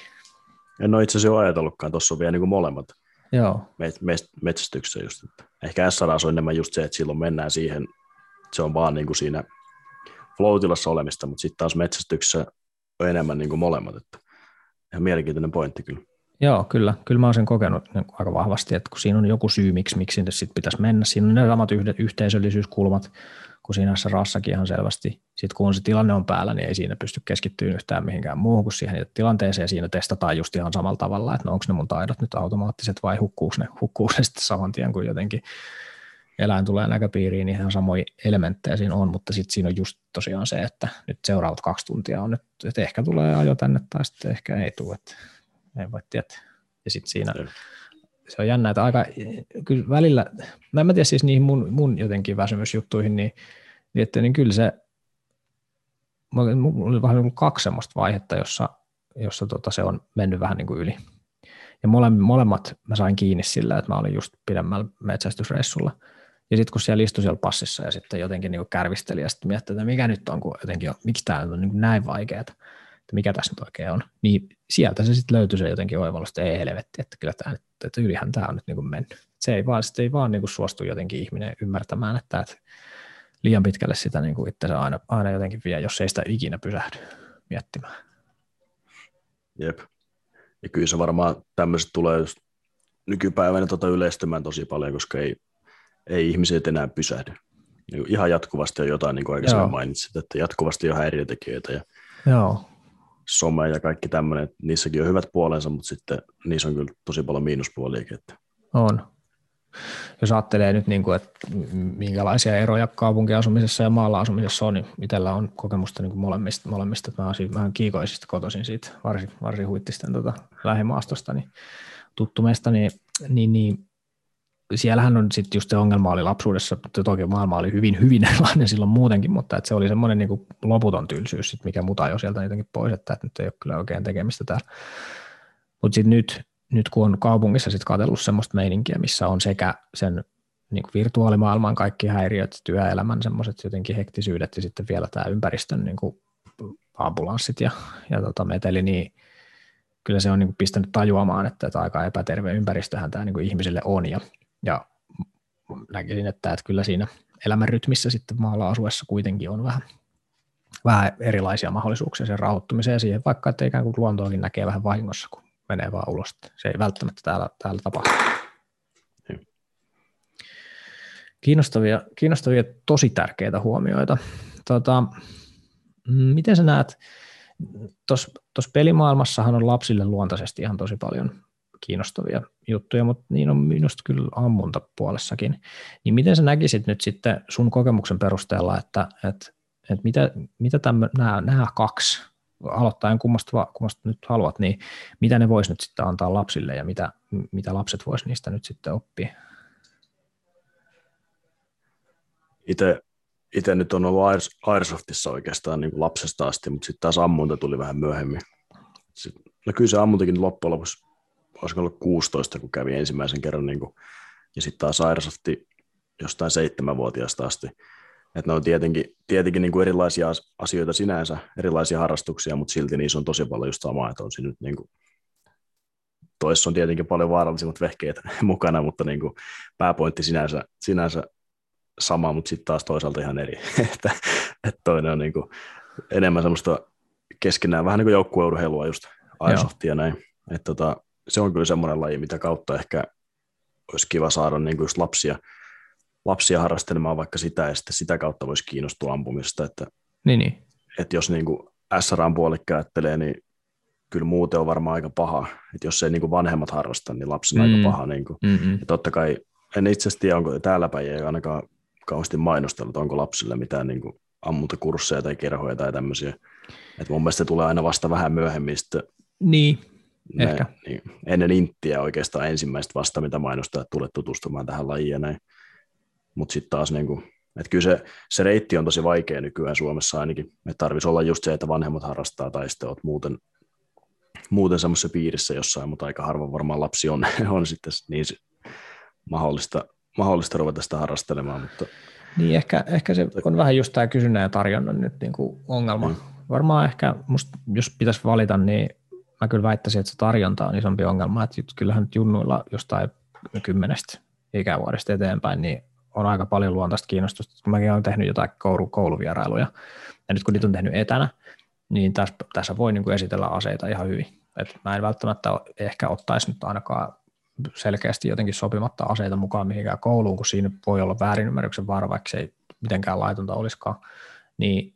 En ole itse asiassa ajatellutkaan, tuossa on vielä niin kuin molemmat Joo. Met, met, metsästyksessä just. Ehkä SRS on enemmän just se, että silloin mennään siihen, se on vaan niin kuin siinä floatilassa olemista, mutta sitten taas metsästyksessä on enemmän niin kuin molemmat. Että ihan mielenkiintoinen pointti kyllä. Joo, kyllä. Kyllä mä oon sen kokenut niin aika vahvasti, että kun siinä on joku syy, miksi, miksi sinne sitten pitäisi mennä. Siinä on ne samat yhteisöllisyyskulmat, kuin siinä rassakin ihan selvästi. Sitten kun se tilanne on päällä, niin ei siinä pysty keskittymään yhtään mihinkään muuhun kuin siihen tilanteeseen. Siinä testataan just ihan samalla tavalla, että no onko ne mun taidot nyt automaattiset vai hukkuuko ne, hukkuuko ne sitten saman tien, kun jotenkin eläin tulee näköpiiriin, niin ihan samoja elementtejä siinä on, mutta sitten siinä on just tosiaan se, että nyt seuraavat kaksi tuntia on nyt, että ehkä tulee ajo tänne tai sitten ehkä ei tule, että ei voi tietää. Ja sitten siinä se on jännä, että aika, kyllä välillä, mä en tiedä siis niihin mun, mun jotenkin väsymysjuttuihin, niin niin, että, niin kyllä se, mulla oli vähän niin kaksi semmoista vaihetta, jossa, jossa tota se on mennyt vähän niin kuin yli. Ja mole, molemmat mä sain kiinni sillä, että mä olin just pidemmällä metsästysreissulla. Ja sitten kun siellä istui siellä passissa ja sitten jotenkin niin kärvisteli ja sitten mietti, että mikä nyt on, kun jotenkin on, miksi tämä on niin näin vaikeaa, että mikä tässä nyt oikein on, niin sieltä se sitten löytyi se jotenkin oivallus, että ei helvetti, että kyllä tämä nyt, että ylihän tämä on nyt niin kuin mennyt. Se ei vaan, ei vaan niin kuin suostu jotenkin ihminen ymmärtämään, että, että liian pitkälle sitä niin kuin itse aina, aina jotenkin vie, jos ei sitä ikinä pysähdy miettimään. Jep. Ja kyllä se varmaan tämmöiset tulee just nykypäivänä tota yleistymään tosi paljon, koska ei, ei ihmiset enää pysähdy. Niin ihan jatkuvasti on jotain, niin kuin aikaisemmin mainitsit, että jatkuvasti on häiriötekijöitä ja Joo. Some ja kaikki tämmöinen, niissäkin on hyvät puolensa, mutta sitten niissä on kyllä tosi paljon miinuspuoliakin. Että. On. Jos ajattelee nyt, niin kuin, että minkälaisia eroja kaupunkiasumisessa ja maalla asumisessa on, niin itsellä on kokemusta niin kuin molemmista, molemmista. Mä asun vähän kiikoisista kotoisin siitä, varsin, varsin huittisten tota, lähimaastosta, niin tuttu meistä, niin, niin, niin siellähän on sitten just se ongelma oli lapsuudessa, toki maailma oli hyvin, hyvin erilainen silloin muutenkin, mutta että se oli semmoinen niin kuin loputon tylsyys, sit mikä muta jo sieltä jotenkin pois, että, että nyt ei ole kyllä oikein tekemistä täällä. Mutta sitten nyt, nyt kun on kaupungissa sitten katsellut semmoista meininkiä, missä on sekä sen niin kuin virtuaalimaailman kaikki häiriöt, työelämän semmoiset jotenkin hektisyydet ja sitten vielä tämä ympäristön niin kuin ambulanssit ja, ja tota meteli, niin kyllä se on niin kuin pistänyt tajuamaan, että, että aika epäterve ympäristöhän tämä niin kuin ihmisille on ja ja näkisin, että, että kyllä siinä elämänrytmissä sitten maalla asuessa kuitenkin on vähän, vähän erilaisia mahdollisuuksia sen rauhoittumiseen ja siihen, vaikka että ikään kuin luontoakin näkee vähän vahingossa, kun menee vaan ulos. Se ei välttämättä täällä, täällä tapahdu. Kiinnostavia, kiinnostavia, tosi tärkeitä huomioita. Tota, miten sä näet, tuossa pelimaailmassahan on lapsille luontaisesti ihan tosi paljon kiinnostavia juttuja, mutta niin on minusta kyllä ammunta puolessakin. Niin miten sä näkisit nyt sitten sun kokemuksen perusteella, että, että, että mitä, mitä tämmö, nämä, nämä kaksi, aloittaen kummasta, kummasta nyt haluat, niin mitä ne vois nyt sitten antaa lapsille ja mitä, mitä lapset vois niistä nyt sitten oppia? Itse itse nyt on ollut Airsoftissa oikeastaan niin kuin lapsesta asti, mutta sitten taas ammunta tuli vähän myöhemmin. Sitten, no kyllä se ammuntakin loppujen lopuksi olisiko ollut 16, kun kävi ensimmäisen kerran, niin kuin, ja sitten taas Airosofti jostain seitsemänvuotiaasta asti. Että ne on tietenkin, tietenkin niin kuin erilaisia asioita sinänsä, erilaisia harrastuksia, mutta silti niissä on tosi paljon just samaa, että on siinä nyt niin kuin, toissa on tietenkin paljon vaarallisimmat vehkeet mukana, mutta niin kuin pääpointti sinänsä, sinänsä sama, mutta sitten taas toisaalta ihan eri. että, että toinen on niin kuin enemmän semmoista keskenään, vähän niin kuin joukkueurheilua just Airsoftia ja näin. Että tota, se on kyllä semmoinen laji, mitä kautta ehkä olisi kiva saada niin kuin just lapsia, lapsia harrastelemaan vaikka sitä, ja sitten sitä kautta voisi kiinnostua ampumista. Että, niin, niin. että jos niin kuin SRAn puolikka ajattelee, niin kyllä muuten on varmaan aika paha. Että jos ei niin kuin vanhemmat harrasta, niin lapsi on mm. aika paha. Niin kuin. Ja totta kai, en itse asiassa tiedä, onko täällä päin ei ainakaan kauheasti mainostellut, onko lapsille mitään niin kuin ammuntakursseja tai kerhoja tai tämmöisiä. Että mun mielestä se tulee aina vasta vähän myöhemmin sitten niin, Ehkä. niin, ennen inttiä oikeastaan ensimmäistä vasta, mitä mainostaa, että tulet tutustumaan tähän lajiin ja näin. Mutta sitten taas, niin kuin, että kyllä se, se reitti on tosi vaikea nykyään Suomessa ainakin. Että tarvitsisi olla just se, että vanhemmat harrastaa tai sitten olet muuten, muuten semmoisessa piirissä jossain, mutta aika harva varmaan lapsi on, on sitten niin mahdollista, mahdollista ruveta sitä harrastelemaan. Mutta... Niin, ehkä, ehkä se on vähän just tämä kysynnän ja tarjonnan nyt niin kuin ongelma. Mm. Varmaan ehkä, musta, jos pitäisi valita, niin mä kyllä väittäisin, että se tarjonta on isompi ongelma, että kyllähän nyt junnuilla jostain kymmenestä ikävuodesta eteenpäin, niin on aika paljon luontaista kiinnostusta. Kun mäkin olen tehnyt jotain koulu, kouluvierailuja, ja nyt kun niitä on tehnyt etänä, niin tässä, tässä voi niin kuin esitellä aseita ihan hyvin. Et mä en välttämättä ehkä ottaisi nyt ainakaan selkeästi jotenkin sopimatta aseita mukaan mihinkään kouluun, kun siinä voi olla väärinymmärryksen vaara, vaikka se ei mitenkään laitonta olisikaan, niin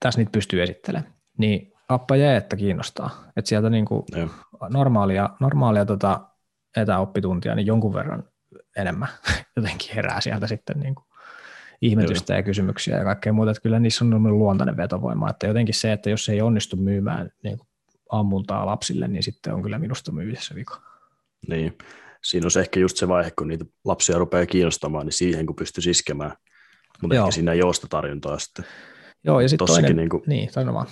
tässä niitä pystyy esittelemään. Niin appa jää, että kiinnostaa. Että sieltä niin kuin normaalia, normaalia tota etäoppituntia niin jonkun verran enemmän jotenkin herää sieltä sitten niin kuin ihmetystä ja kysymyksiä ja kaikkea muuta. Että kyllä niissä on luontainen vetovoima. Että jotenkin se, että jos ei onnistu myymään niin kuin ammuntaa lapsille, niin sitten on kyllä minusta myyjässä vika. Niin. Siinä on se ehkä just se vaihe, kun niitä lapsia rupeaa kiinnostamaan, niin siihen kun pystyy iskemään. Mutta ehkä siinä ei ole sitä tarjontaa sitten. Joo, ja sitten toinen, niin, kuin, niin vaan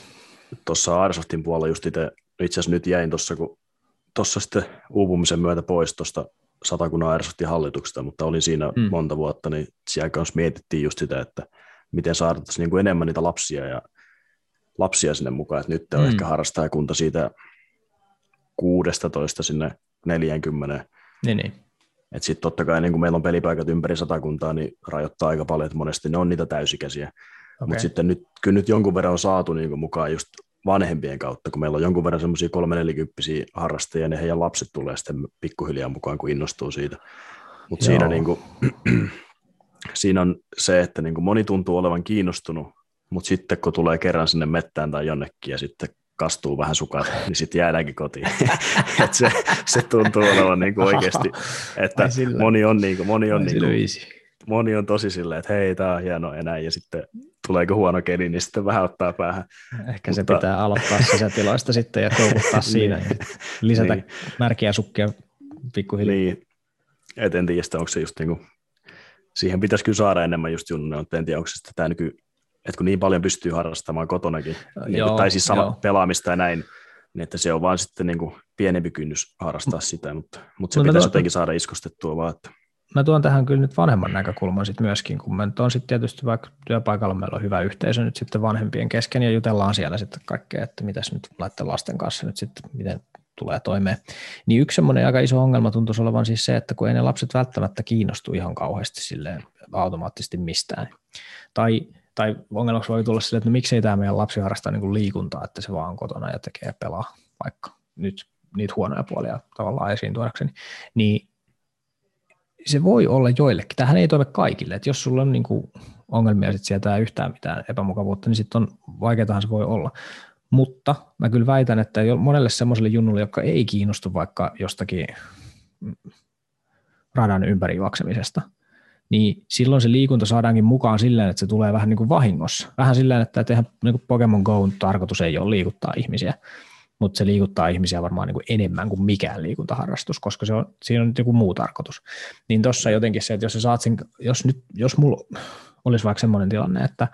tuossa Airsoftin puolella just itse, itse asiassa nyt jäin tuossa, kun tuossa sitten uupumisen myötä pois tuosta satakunnan Airsoftin hallituksesta, mutta olin siinä mm. monta vuotta, niin siellä kanssa mietittiin just sitä, että miten saada niin kuin enemmän niitä lapsia ja lapsia sinne mukaan, että nyt on mm. ehkä harrastajakunta siitä 16 sinne 40. Niin, niin. Että sitten totta kai niin kun meillä on pelipaikat ympäri satakuntaa, niin rajoittaa aika paljon, että monesti ne on niitä täysikäisiä. Okay. Mutta sitten nyt, kyllä nyt jonkun verran on saatu niin mukaan just vanhempien kautta, kun meillä on jonkun verran semmoisia kolmenelikymppisiä harrastajia, niin heidän lapset tulee sitten pikkuhiljaa mukaan, kun innostuu siitä. Mutta siinä, niin kuin, siinä on se, että niin kuin moni tuntuu olevan kiinnostunut, mutta sitten kun tulee kerran sinne mettään tai jonnekin ja sitten kastuu vähän sukat, niin sitten jäädäänkin kotiin. Et se, se tuntuu olevan niin kuin oikeasti, että moni on, niin kuin, moni on, niin kuin, moni on tosi silleen, että hei, tämä on hieno enää, ja sitten tuleeko huono keli, niin sitten vähän ottaa päähän. Ehkä Mutta... se pitää aloittaa sisätiloista sitten ja koukuttaa siinä niin. ja lisätä niin. märkiä sukkia pikkuhiljaa. Niin, et en tiedä, onko se just niin kuin, siihen pitäisi kyllä saada enemmän just junne, mutta en tiedä, onko se tämä nyky, että kun niin paljon pystyy harrastamaan kotonakin, niin joo, tai siis sama joo. pelaamista ja näin, niin että se on vaan sitten niin kuin pienempi kynnys harrastaa sitä, mutta, mutta se no, pitäisi jotenkin saada iskostettua vaan. Että... Mä tuon tähän kyllä nyt vanhemman näkökulman sitten myöskin, kun mä on sitten tietysti vaikka työpaikalla meillä on hyvä yhteisö nyt sitten vanhempien kesken ja jutellaan siellä sitten kaikkea, että mitäs nyt laittaa lasten kanssa nyt sitten, miten tulee toimeen. Niin yksi semmoinen aika iso ongelma tuntuisi olevan siis se, että kun ei ne lapset välttämättä kiinnostu ihan kauheasti silleen automaattisesti mistään. Tai, tai ongelmaksi voi tulla silleen, että no miksei tämä meidän lapsi harrastaa niin kuin liikuntaa, että se vaan kotona ja tekee pelaa vaikka nyt niitä huonoja puolia tavallaan esiin tuodakseni, niin se voi olla joillekin. Tähän ei toive kaikille, että jos sulla on niin kuin ongelmia sit sieltä yhtään mitään epämukavuutta, niin sitten on vaikeatahan se voi olla. Mutta mä kyllä väitän, että monelle semmoiselle junnulle, joka ei kiinnostu vaikka jostakin radan ympäri juoksemisesta, niin silloin se liikunta saadaankin mukaan silleen, että se tulee vähän niin kuin vahingossa. Vähän silleen, että eihän niin kuin Pokemon Go tarkoitus ei ole liikuttaa ihmisiä, mutta se liikuttaa ihmisiä varmaan niin kuin enemmän kuin mikään liikuntaharrastus, koska se on, siinä on joku muu tarkoitus. Niin tuossa jotenkin se, että jos saat sen, jos nyt, jos mulla olisi vaikka semmoinen tilanne, että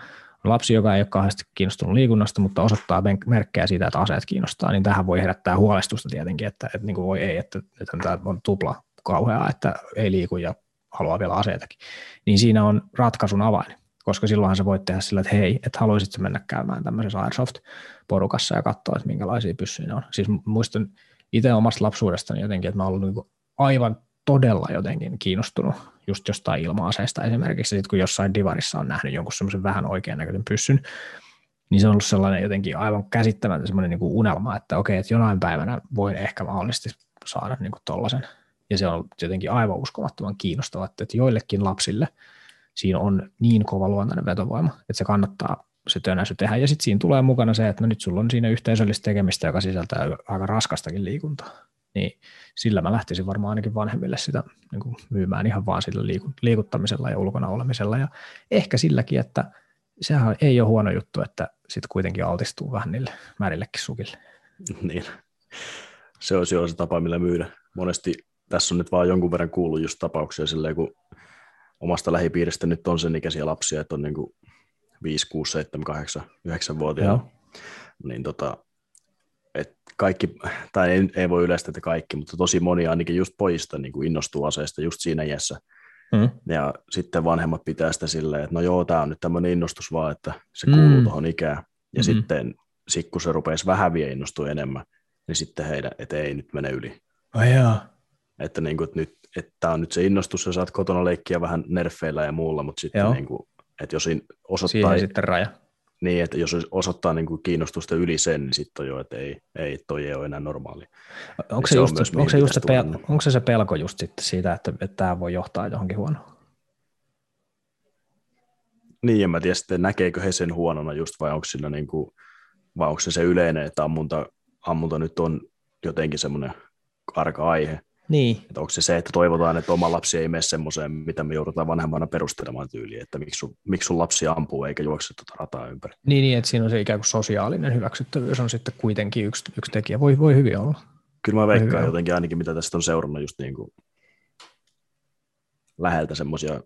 lapsi, joka ei ole kauheasti kiinnostunut liikunnasta, mutta osoittaa merkkejä siitä, että aseet kiinnostaa, niin tähän voi herättää huolestusta tietenkin, että, että niin kuin voi ei, että, että tämä on tupla kauheaa, että ei liiku ja haluaa vielä aseitakin. Niin siinä on ratkaisun avain, koska silloinhan sä voit tehdä sillä, että hei, että haluaisitko mennä käymään tämmöisessä Airsoft-porukassa ja katsoa, että minkälaisia pyssyjä on. Siis muistan itse omasta lapsuudestani jotenkin, että mä olen ollut niin aivan todella jotenkin kiinnostunut just jostain ilma-aseesta esimerkiksi, sit kun jossain divarissa on nähnyt jonkun semmoisen vähän oikean näköisen pyssyn, niin se on ollut sellainen jotenkin aivan käsittämätön semmoinen niin unelma, että okei, että jonain päivänä voin ehkä mahdollisesti saada niin tollaisen. Ja se on jotenkin aivan uskomattoman kiinnostavaa, että joillekin lapsille siinä on niin kova luontainen vetovoima, että se kannattaa se tönäsy tehdä. Ja sitten siinä tulee mukana se, että no nyt sulla on siinä yhteisöllistä tekemistä, joka sisältää aika raskastakin liikuntaa niin sillä mä lähtisin varmaan ainakin vanhemmille sitä niin kuin myymään ihan vaan sillä liikuttamisella ja ulkona olemisella ja ehkä silläkin, että sehän ei ole huono juttu, että sitten kuitenkin altistuu vähän niille märillekin sukille. Niin, se jo se tapa, millä myydä. Monesti tässä on nyt vaan jonkun verran kuullut just tapauksia silleen, kun omasta lähipiiristä nyt on sen ikäisiä lapsia, että on niin kuin 5, 6, 7, 8, 9 vuotiaita. Niin tota, et kaikki, tai ei, ei voi yleistä, että kaikki, mutta tosi moni ainakin just pojista niin kuin innostuu aseesta just siinä iässä. Mm. Ja sitten vanhemmat pitää sitä silleen, että no joo, tämä on nyt tämmöinen innostus vaan, että se kuuluu mm. tuohon ikään. Ja mm. sitten sit kun se rupeisi vähän vielä innostua enemmän, niin sitten heidän, että ei nyt mene yli. Ai jaa. Että, niin kuin, että nyt että tämä on nyt se innostus, ja saat kotona leikkiä vähän nerfeillä ja muulla, mutta sitten niin kuin, että jos osoittaa... Siihen sitten raja. Niin, että jos osoittaa niin kuin kiinnostusta yli sen, niin sitten on jo, että ei, ei toi ei ole enää normaali. Onko se, se, just, onko, se just se pel- onko se se pelko just sitten siitä, että, että tämä voi johtaa johonkin huonoon? Niin, en mä tiedä sitten, näkeekö he sen huonona just, vai onko, siinä niin kuin, vai onko se se yleinen, että ammunta, ammunta nyt on jotenkin semmoinen arka aihe, niin. Että onko se se, että toivotaan, että oma lapsi ei mene semmoiseen, mitä me joudutaan vanhemmana perustelemaan tyyliin, että miksi sun, miksi sun lapsi ampuu eikä juokse tuota rataa ympäri. Niin, niin, että siinä on se ikään kuin sosiaalinen hyväksyttävyys on sitten kuitenkin yksi, yksi tekijä. Voi, voi hyvin olla. Kyllä mä veikkaan jotenkin ainakin, mitä tästä on seurannut just niin kuin läheltä semmoisia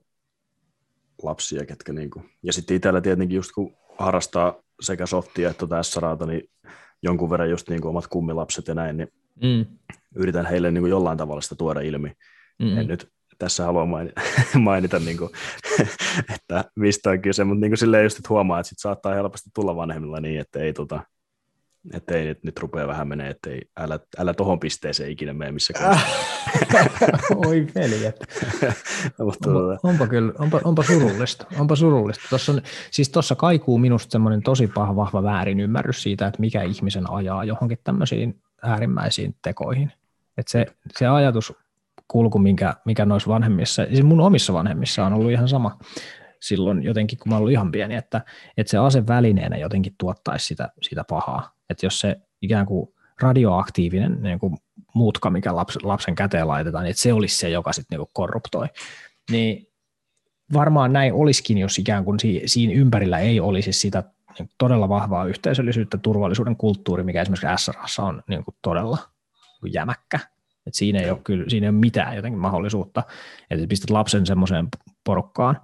lapsia, ketkä niin kuin, ja sitten itsellä tietenkin just kun harrastaa sekä softia että tässä raata, niin jonkun verran just niin kuin omat kummilapset ja näin, niin mm. yritän heille niin kuin jollain tavalla sitä tuoda ilmi. Mm. En nyt tässä halua mainita, mainita niin kuin, että mistä on kyse, mutta niin kuin silleen just, että huomaa, että sit saattaa helposti tulla vanhemmilla niin, että ei, tota, että ei nyt, nyt rupeaa vähän menee, että ei, älä, älä tohon pisteeseen ikinä mene missä Oi veljet. Onpa, tuota- onpa, kyllä, onpa, onpa surullista. Onpa surullista. Tossa on, siis tuossa kaikuu minusta semmoinen tosi paha, vahva väärin ymmärrys siitä, että mikä ihmisen ajaa johonkin tämmöisiin äärimmäisiin tekoihin. Että se, se ajatus kulku, mikä, mikä noissa vanhemmissa, siis mun omissa vanhemmissa on ollut ihan sama silloin jotenkin, kun mä ollut ihan pieni, että, että se ase välineenä jotenkin tuottaisi sitä, sitä pahaa. Että jos se ikään kuin radioaktiivinen niin kuin mutka, mikä lapsen, lapsen käteen laitetaan, niin että se olisi se, joka sitten niin korruptoi. Niin varmaan näin olisikin, jos ikään kuin siinä ympärillä ei olisi sitä niin todella vahvaa yhteisöllisyyttä, turvallisuuden kulttuuri, mikä esimerkiksi SRassa on niin kuin todella jämäkkä. Et siinä, ei ole kyllä, siinä ei ole mitään jotenkin mahdollisuutta, että pistät lapsen semmoiseen porukkaan,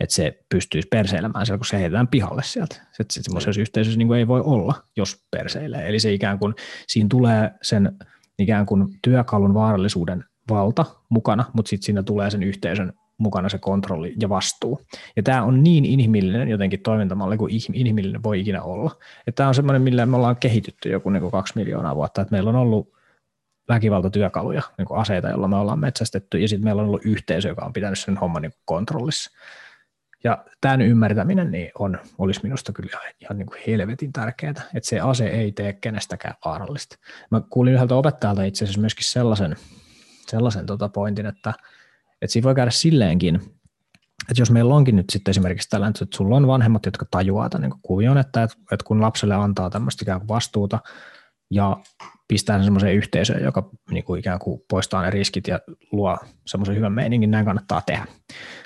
että se pystyisi perseilemään siellä, kun se heitetään pihalle sieltä. Se semmoisessa yhteisössä niin kuin ei voi olla, jos perseilee. Eli se ikään kuin, siinä tulee sen ikään kuin työkalun vaarallisuuden valta mukana, mutta sitten siinä tulee sen yhteisön mukana se kontrolli ja vastuu. Ja tämä on niin inhimillinen jotenkin toimintamalli kuin inhimillinen voi ikinä olla. Tämä on semmoinen, millä me ollaan kehitytty joku niin kuin kaksi miljoonaa vuotta, että meillä on ollut väkivaltatyökaluja, niin kuin aseita, joilla me ollaan metsästetty, ja sitten meillä on ollut yhteisö, joka on pitänyt sen homman niin kontrollissa. Ja tämän ymmärtäminen niin on, olisi minusta kyllä ihan, niin kuin helvetin tärkeää, että se ase ei tee kenestäkään vaarallista. Mä kuulin yhdeltä opettajalta itse asiassa myöskin sellaisen, sellaisen tota pointin, että, että siinä voi käydä silleenkin, että jos meillä onkin nyt sitten esimerkiksi tällä, että sulla on vanhemmat, jotka tajuaa tämän niin kuvion, että, että kun lapselle antaa tämmöistä ikään kuin vastuuta ja pistää semmoiseen yhteisöön, joka niin kuin ikään kuin poistaa ne riskit ja luo semmoisen hyvän meiningin, näin kannattaa tehdä.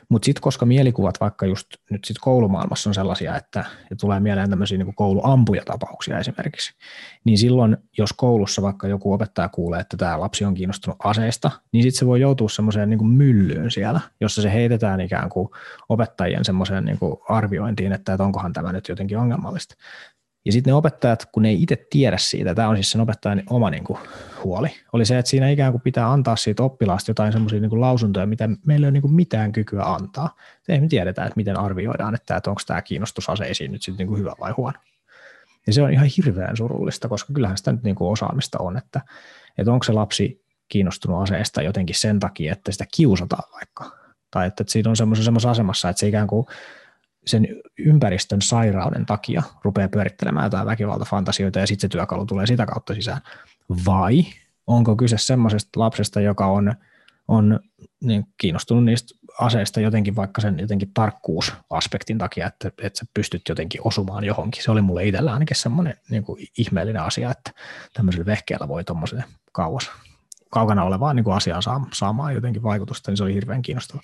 Mutta sitten koska mielikuvat vaikka just nyt sit koulumaailmassa on sellaisia, että ja tulee mieleen tämmöisiä niin kouluampujatapauksia esimerkiksi, niin silloin jos koulussa vaikka joku opettaja kuulee, että tämä lapsi on kiinnostunut aseesta, niin sitten se voi joutua semmoiseen niin myllyyn siellä, jossa se heitetään ikään kuin opettajien semmoiseen niin arviointiin, että, että onkohan tämä nyt jotenkin ongelmallista. Ja sitten ne opettajat, kun ne ei itse tiedä siitä, tämä on siis sen opettajan oma niin kuin, huoli, oli se, että siinä ikään kuin pitää antaa siitä oppilaasta jotain semmoisia niin lausuntoja, mitä meillä ei ole niin kuin mitään kykyä antaa. Se ei me tiedetä, että miten arvioidaan, että, että onko tämä kiinnostus aseisiin nyt sitten niin hyvä vai huono. Ja se on ihan hirveän surullista, koska kyllähän sitä nyt niin kuin osaamista on, että, että onko se lapsi kiinnostunut aseesta jotenkin sen takia, että sitä kiusataan vaikka. Tai että, että siinä on semmoisessa asemassa, että se ikään kuin sen ympäristön sairauden takia rupeaa pyörittelemään jotain väkivaltafantasioita ja sitten se työkalu tulee sitä kautta sisään. Vai onko kyse semmoisesta lapsesta, joka on, on niin kiinnostunut niistä aseista jotenkin vaikka sen jotenkin tarkkuusaspektin takia, että, että sä pystyt jotenkin osumaan johonkin. Se oli mulle itsellä ainakin semmoinen niin kuin ihmeellinen asia, että tämmöisellä vehkeellä voi tuommoiselle kauas kaukana olevaan niin asiaan saamaan jotenkin vaikutusta, niin se oli hirveän kiinnostava.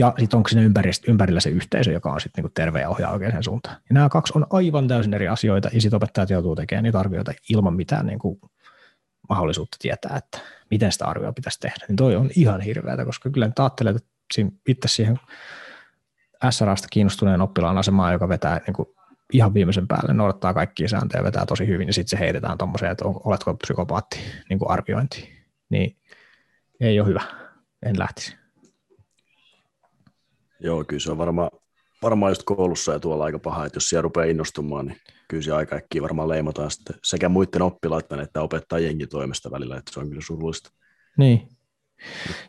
Ja sitten onko siinä ympärillä se yhteisö, joka on sitten niinku terve ja ohjaa oikeaan suuntaan. Ja nämä kaksi on aivan täysin eri asioita, ja sitten opettajat joutuu tekemään niitä arvioita ilman mitään niinku mahdollisuutta tietää, että miten sitä arvioa pitäisi tehdä. Niin toi on ihan hirveätä, koska kyllä nyt ajattelee, että itse siihen SRAsta kiinnostuneen oppilaan asemaan, joka vetää niin kuin ihan viimeisen päälle, noudattaa kaikkia sääntöjä, vetää tosi hyvin, ja sitten se heitetään tuommoiseen, että oletko psykopaatti niin kuin arviointiin. Niin ei ole hyvä. En lähtisi. Joo, kyllä se on varmaan, varmaan just koulussa ja tuolla aika paha, että jos siellä rupeaa innostumaan, niin kyllä se aika äkkiä varmaan leimataan sitten sekä muiden oppilaiden että opettajienkin toimesta välillä, että se on kyllä surullista. Niin.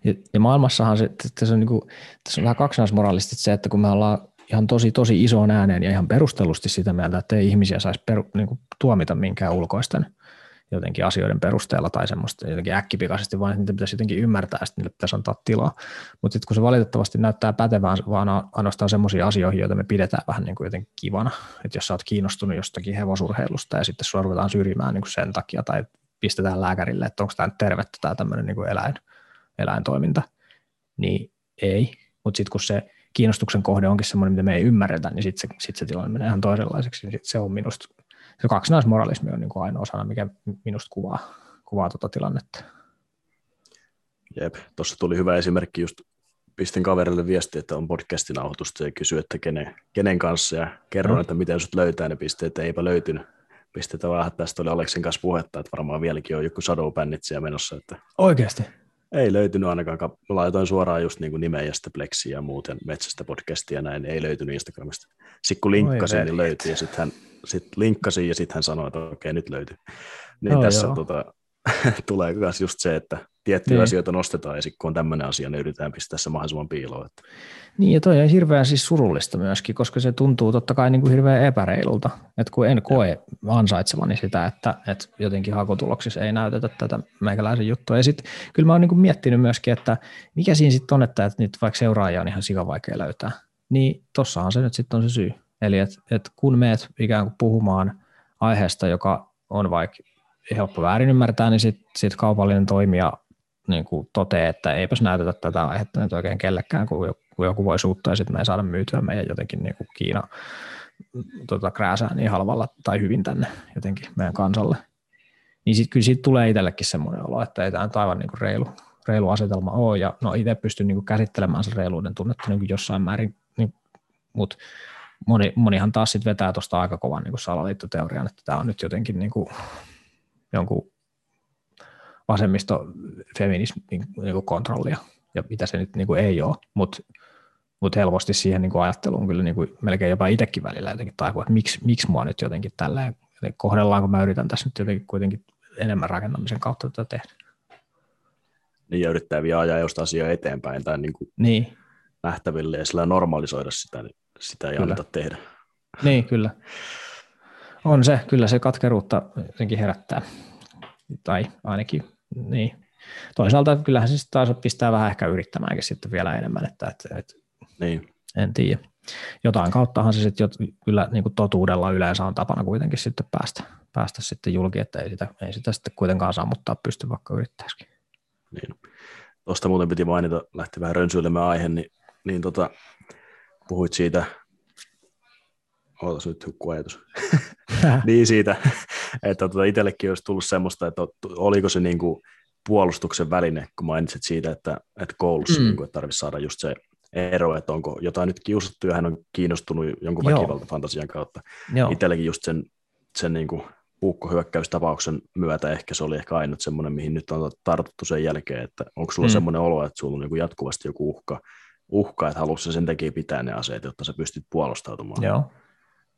Ja, ja maailmassahan se, se on, niin kuin, tässä on vähän kaksinaismoraalisesti se, että kun me ollaan ihan tosi, tosi isoon ääneen ja ihan perustellusti sitä mieltä, että ei ihmisiä saisi peru, niin kuin, tuomita minkään ulkoisten jotenkin asioiden perusteella tai semmoista jotenkin äkkipikaisesti, vaan niitä pitäisi jotenkin ymmärtää ja sitten niille pitäisi antaa tilaa. Mutta sitten kun se valitettavasti näyttää pätevään vaan ainoastaan semmoisiin asioihin, joita me pidetään vähän niin kuin jotenkin kivana, että jos sä oot kiinnostunut jostakin hevosurheilusta ja sitten sua ruvetaan syrjimään niin kuin sen takia tai pistetään lääkärille, että onko tämä nyt tervettä tämä tämmöinen niin eläin, eläintoiminta, niin ei. Mutta sitten kun se kiinnostuksen kohde onkin semmoinen, mitä me ei ymmärretä, niin sitten se, sit se tilanne menee ihan toisenlaiseksi. Sit se on minusta se kaksinaismoralismi on niin kuin ainoa sana, mikä minusta kuvaa, kuvaa tuota tilannetta. Jep, tuossa tuli hyvä esimerkki just pistin kaverille viesti, että on podcastin nauhoitusta ja kysyi, että kenen, kenen kanssa ja kerron, mm. että miten sut löytää ne pisteet, eipä löytynyt. Pisteitä vähän, tästä oli Aleksin kanssa puhetta, että varmaan vieläkin on joku Shadow siellä menossa. Että Oikeasti? Ei löytynyt ainakaan. Mä laitoin suoraan just niin nimeä ja sitten ja muuten metsästä podcastia ja näin. Ei löytynyt Instagramista. Sitten kun linkkasin, niin löytyi ja sitten hän sitten linkkasin ja sitten hän sanoi, että okei, nyt löytyy. Niin joo, tässä joo. Tota, tulee myös just se, että tiettyjä niin. asioita nostetaan ja sitten kun on tämmöinen asia, niin yritetään pistää se mahdollisimman piiloon. Että. Niin ja toi on hirveän siis surullista myöskin, koska se tuntuu totta kai niin kuin hirveän epäreilulta, että kun en koe ansaitsevani sitä, että, että jotenkin hakutuloksissa ei näytetä tätä meikäläisen juttua. Ja sitten kyllä mä oon niin kuin miettinyt myöskin, että mikä siinä sitten on, että, että nyt vaikka seuraajia on ihan sikavaikea löytää, niin tossahan se nyt sitten on se syy. Eli että et kun meet ikään kuin puhumaan aiheesta, joka on vaikka helppo väärin ymmärtää, niin sitten sit kaupallinen toimija niin kuin toteaa, että eipäs näytetä tätä aihetta nyt oikein kellekään, kun joku, voi suuttaa ja sitten me ei saada myytyä meidän jotenkin niin kuin Kiina tota, krääsää niin halvalla tai hyvin tänne jotenkin meidän kansalle. Niin sitten kyllä siitä tulee itsellekin semmoinen olo, että ei tämä nyt aivan niin kuin reilu, reilu asetelma ole, ja no itse pystyn niin kuin käsittelemään sen reiluuden tunnetta niin kuin jossain määrin, niin, mutta moni, monihan taas sitten vetää tuosta aika kovan niin salaliittoteorian, että tämä on nyt jotenkin niin kuin jonkun vasemmisto feminismin niin kontrollia, ja mitä se nyt niin kuin ei ole, mutta mut helposti siihen niin kuin ajatteluun kyllä niin kuin melkein jopa itsekin välillä jotenkin taipuu, että miksi, miksi mua nyt jotenkin tälleen kohdellaan, kun mä yritän tässä nyt jotenkin kuitenkin enemmän rakentamisen kautta tätä tehdä. Niin, ja yrittää vielä ajaa jostain asiaa eteenpäin tai niin kuin niin. nähtäville ja sillä normalisoida sitä, niin sitä ei kyllä. anneta tehdä. Niin, kyllä. On se, kyllä se katkeruutta jotenkin herättää. Tai ainakin, niin. Toisaalta kyllähän se taas pistää vähän ehkä yrittämäänkin sitten vielä enemmän, että, että, että niin. en tiedä. Jotain kauttahan se sitten kyllä niin kuin totuudella yleensä on tapana kuitenkin sitten päästä, päästä sitten julki, että ei sitä, ei sitä sitten kuitenkaan sammuttaa pysty vaikka yrittäisikin. Niin. Tuosta muuten piti mainita, lähti vähän rönsyilemään aihe, niin, niin tota, puhuit siitä Ootas nyt hukku ajatus. niin siitä, että tuota, itsellekin olisi tullut semmoista, että oliko se niin kuin puolustuksen väline, kun mainitsit siitä, että, että koulussa mm. niin kuin, että tarvitsisi saada just se ero, että onko jotain nyt kiusattu ja hän on kiinnostunut jonkun väkivaltafantasian kautta. Joo. Itsellekin just sen, sen niin kuin puukkohyökkäystapauksen myötä ehkä se oli ehkä ainut semmoinen, mihin nyt on tartuttu sen jälkeen, että onko sulla mm. semmoinen olo, että sulla on niin kuin jatkuvasti joku uhka, uhka että haluaisi sen takia pitää ne aseet, jotta sä pystyt puolustautumaan. Joo.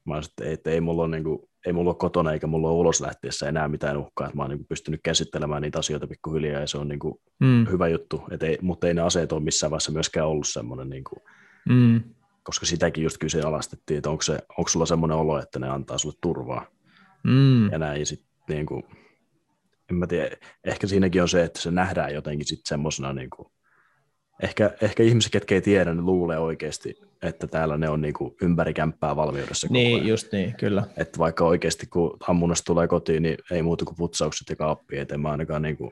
Mä olisin, että ei, että ei, mulla ole, niin kuin, ei mulla ole kotona eikä mulla ole ulos lähtiessä enää mitään uhkaa, että mä oon niin kuin pystynyt käsittelemään niitä asioita pikkuhiljaa ja se on niin kuin mm. hyvä juttu, että ei, mutta ei ne aseet ole missään vaiheessa myöskään ollut semmoinen, niin kuin, mm. koska sitäkin just kyseenalaistettiin, että onko, se, onko sulla semmoinen olo, että ne antaa sulle turvaa mm. ja näin, ja sit, niin kuin, en mä tiedä, ehkä siinäkin on se, että se nähdään jotenkin sitten semmoisena niin kuin, ehkä, ehkä ihmiset, ketkä ei tiedä, ne luulee oikeasti, että täällä ne on niin kuin ympäri kämppää valmiudessa. Niin, ajan. just niin, kyllä. Että vaikka oikeasti kun ammunnasta tulee kotiin, niin ei muuta kuin putsaukset ja kaappi, että mä ainakaan niin kuin,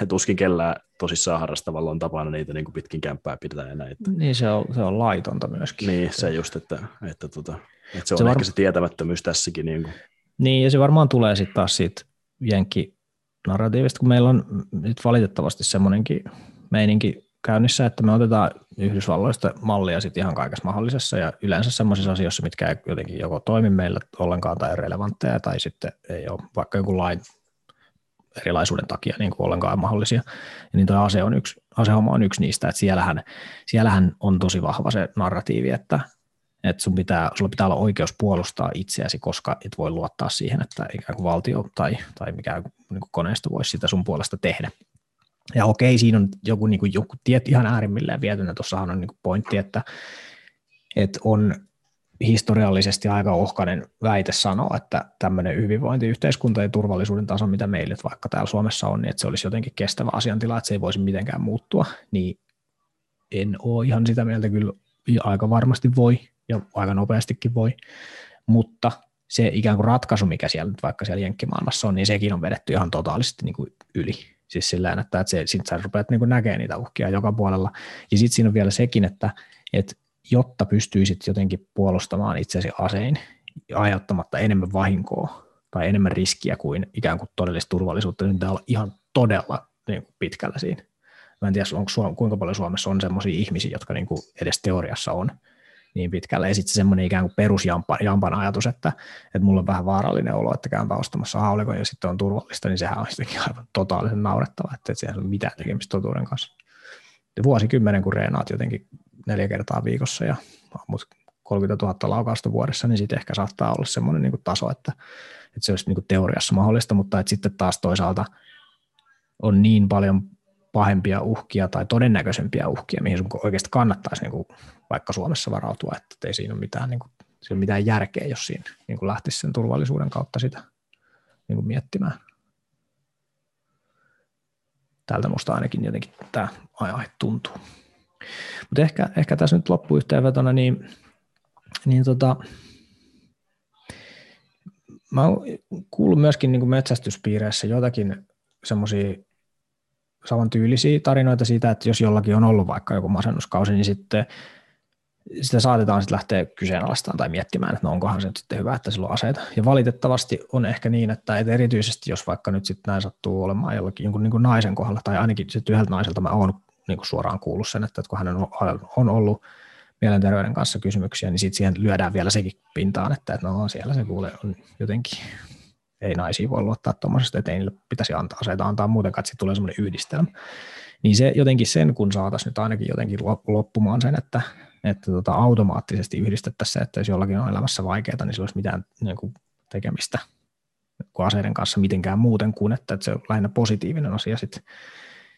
he tuskin kellään tosissaan harrastavalla on tapana niitä niin kuin pitkin kämppää pitää enää. Että... Niin, se on, se on laitonta myöskin. Niin, se just, että, että, tota, että se on se ehkä var... se tietämättömyys tässäkin. Niin, kuin. niin ja se varmaan tulee sitten taas siitä jenki narratiivista, kun meillä on nyt valitettavasti semmoinenkin meininki käynnissä, että me otetaan Yhdysvalloista mallia sitten ihan kaikessa mahdollisessa ja yleensä sellaisissa asioissa, mitkä ei jotenkin joko toimi meillä ollenkaan tai relevantteja tai sitten ei ole vaikka jonkun lain erilaisuuden takia niin kuin ollenkaan mahdollisia. Ja niin tuo ase on yksi, asehomma on yksi niistä, että siellähän, siellähän on tosi vahva se narratiivi, että, että sun pitää, sulla pitää olla oikeus puolustaa itseäsi, koska et voi luottaa siihen, että ikään kuin valtio tai, tai mikään niin kuin koneisto voisi sitä sun puolesta tehdä. Ja okei, siinä on joku, niin kuin, joku tiet ihan äärimmilleen vietynä. Tuossahan on niin kuin pointti, että, että on historiallisesti aika ohkainen väite sanoa, että tämmöinen hyvinvointiyhteiskunta ja turvallisuuden taso, mitä meillä vaikka täällä Suomessa on, niin että se olisi jotenkin kestävä asiantila, että se ei voisi mitenkään muuttua, niin en ole ihan sitä mieltä kyllä aika varmasti voi ja aika nopeastikin voi, mutta se ikään kuin ratkaisu, mikä siellä nyt vaikka siellä jenkkimaailmassa on, niin sekin on vedetty ihan totaalisesti niin kuin yli. Siis sillä että, että se, sit sä rupeat niin näkemään niitä uhkia joka puolella. Ja sitten siinä on vielä sekin, että, että jotta pystyisit jotenkin puolustamaan itsesi asein aiheuttamatta enemmän vahinkoa tai enemmän riskiä kuin ikään kuin todellista turvallisuutta, niin pitää olla ihan todella niin kuin pitkällä siinä. Mä en tiedä, onko kuinka paljon Suomessa on sellaisia ihmisiä, jotka niin kuin edes teoriassa on niin pitkälle. Ja sitten semmoinen ikään kuin perusjampan ajatus, että, että mulla on vähän vaarallinen olo, että käynpä ostamassa haulikon ja sitten on turvallista, niin sehän on sittenkin aivan totaalisen naurettava, että, siellä ei ole mitään tekemistä totuuden kanssa. Ja vuosikymmenen, kun reenaat jotenkin neljä kertaa viikossa ja ammut 30 000 laukausta vuodessa, niin sitten ehkä saattaa olla semmoinen niin taso, että, että se olisi niin teoriassa mahdollista, mutta että sitten taas toisaalta on niin paljon pahempia uhkia tai todennäköisempiä uhkia, mihin sun oikeasti kannattaisi niin kuin vaikka Suomessa varautua, että ei siinä ole mitään, niin kuin, siinä ole mitään järkeä, jos siinä niin kuin lähtisi sen turvallisuuden kautta sitä niin kuin miettimään. Tältä musta ainakin jotenkin tämä aihe tuntuu. Mutta ehkä, ehkä tässä nyt loppuyhteenvetona, niin, niin tota, mä oon kuullut myöskin niin kuin metsästyspiireissä jotakin semmoisia samantyylisiä tarinoita siitä, että jos jollakin on ollut vaikka joku masennuskausi, niin sitten sitä saatetaan sitten lähteä kyseenalaistamaan tai miettimään, että no onkohan se nyt sitten hyvä, että sillä on aseita. Ja valitettavasti on ehkä niin, että, että erityisesti jos vaikka nyt sitten näin sattuu olemaan jollakin jonkun niin kuin naisen kohdalla, tai ainakin sitten yhdeltä naiselta mä oon niin kuin suoraan kuullut sen, että, kun hän on ollut mielenterveyden kanssa kysymyksiä, niin sitten siihen lyödään vielä sekin pintaan, että, että no siellä se kuulee on jotenkin, ei naisia voi luottaa tuommoisesta, että ei niille pitäisi antaa aseita antaa muutenkaan, että tulee semmoinen yhdistelmä. Niin se jotenkin sen, kun saataisiin nyt ainakin jotenkin loppumaan sen, että, että tota, automaattisesti yhdistettäisiin se, että jos jollakin on elämässä vaikeaa, niin sillä olisi mitään niin kuin, tekemistä kuin aseiden kanssa mitenkään muuten kuin, että, että se on lähinnä positiivinen asia sit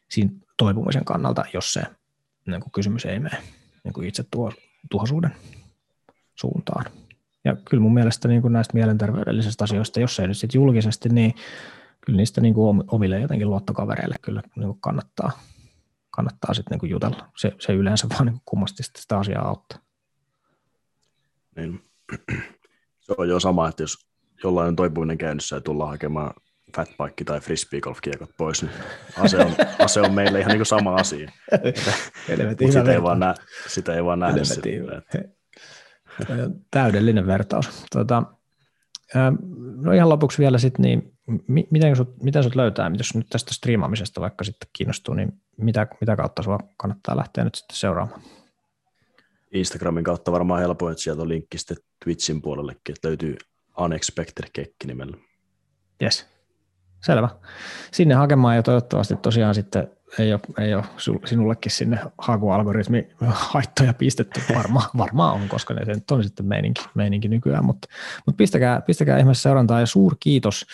siinä toipumisen kannalta, jos se niin kuin kysymys ei mene niin kuin itse tuo, tuhoisuuden suuntaan. Ja kyllä mun mielestä niin kuin näistä mielenterveydellisistä asioista, jos ei nyt sitten julkisesti, niin kyllä niistä niin kuin omille jotenkin luottokavereille kyllä niin kuin kannattaa, kannattaa sitten niin kuin jutella. Se, se yleensä vaan niin kummasti sitä asiaa auttaa. Niin. Se on jo sama, että jos jollain on toipuminen käynnissä ja tullaan hakemaan fatbike tai frisbeegolf-kiekot pois, niin ase on, ase on meille ihan niin kuin sama asia. Mutta sitä, ei vaan nä, sitä ei vaan nähdä. Täydellinen vertaus. Tuota, no ihan lopuksi vielä sitten, niin miten sut, miten sut löytää, jos nyt tästä striimaamisesta vaikka sitten kiinnostuu, niin mitä, mitä kautta sua kannattaa lähteä nyt sitten seuraamaan? Instagramin kautta varmaan helpoin, että sieltä on linkki sitten Twitchin puolellekin, että löytyy Unexpected Kekki nimellä. Yes. Selvä. Sinne hakemaan ja toivottavasti tosiaan sitten ei ole, ei ole sinullekin sinne hakualgoritmi haittoja pistetty. Varma, varmaan on, koska ne on sitten meininki, meininki nykyään, mutta, mutta pistäkää, pistäkää ihmeessä seurantaa ja suur kiitos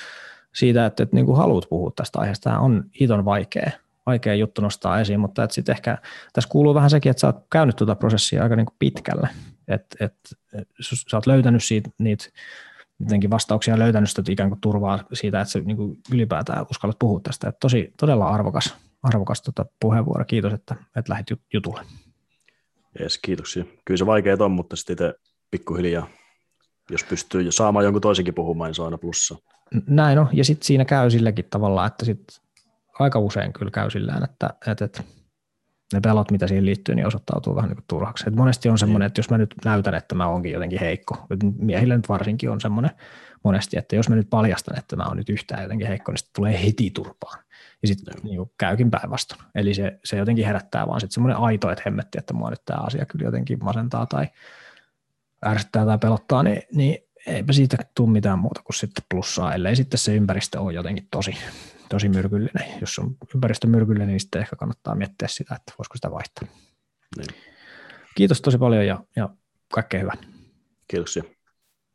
siitä, että, että niin kuin haluat puhua tästä aiheesta. Tämä on hiton vaikea, vaikea juttu nostaa esiin, mutta että sitten ehkä tässä kuuluu vähän sekin, että sä oot käynyt tuota prosessia aika niin kuin pitkälle, että, että sä oot löytänyt siitä, niitä jotenkin vastauksia löytänyt sitä ikään kuin turvaa siitä, että se niin kuin ylipäätään uskallat puhua tästä. Että tosi, todella arvokas, arvokas tuota puheenvuoro. Kiitos, että, että lähdit jutulle. Jees, kiitoksia. Kyllä se vaikeaa on, mutta sitten itse pikkuhiljaa, jos pystyy saamaan jonkun toisenkin puhumaan, niin se on aina plussa. Näin on, ja sitten siinä käy silläkin tavalla, että sit aika usein kyllä käy sillään, että, että, että ne pelot, mitä siihen liittyy, niin osoittautuu vähän niin kuin turhaksi. Et monesti on semmoinen, että jos mä nyt näytän, että mä oonkin jotenkin heikko, miehillä nyt varsinkin on semmoinen monesti, että jos mä nyt paljastan, että mä oon nyt yhtään jotenkin heikko, niin sitten tulee heti turpaan. Ja sitten niin käykin päinvastoin. Eli se, se jotenkin herättää vaan sitten semmoinen aito, että hemmetti, että mua nyt tämä asia kyllä jotenkin masentaa tai ärsyttää tai pelottaa, niin, niin eipä siitä tule mitään muuta kuin sitten plussaa, ellei sitten se ympäristö ole jotenkin tosi, tosi myrkyllinen. Jos on ympäristö myrkyllinen, niin sitten ehkä kannattaa miettiä sitä, että voisiko sitä vaihtaa. Niin. Kiitos tosi paljon ja, ja kaikkea hyvää. Kiitoksia.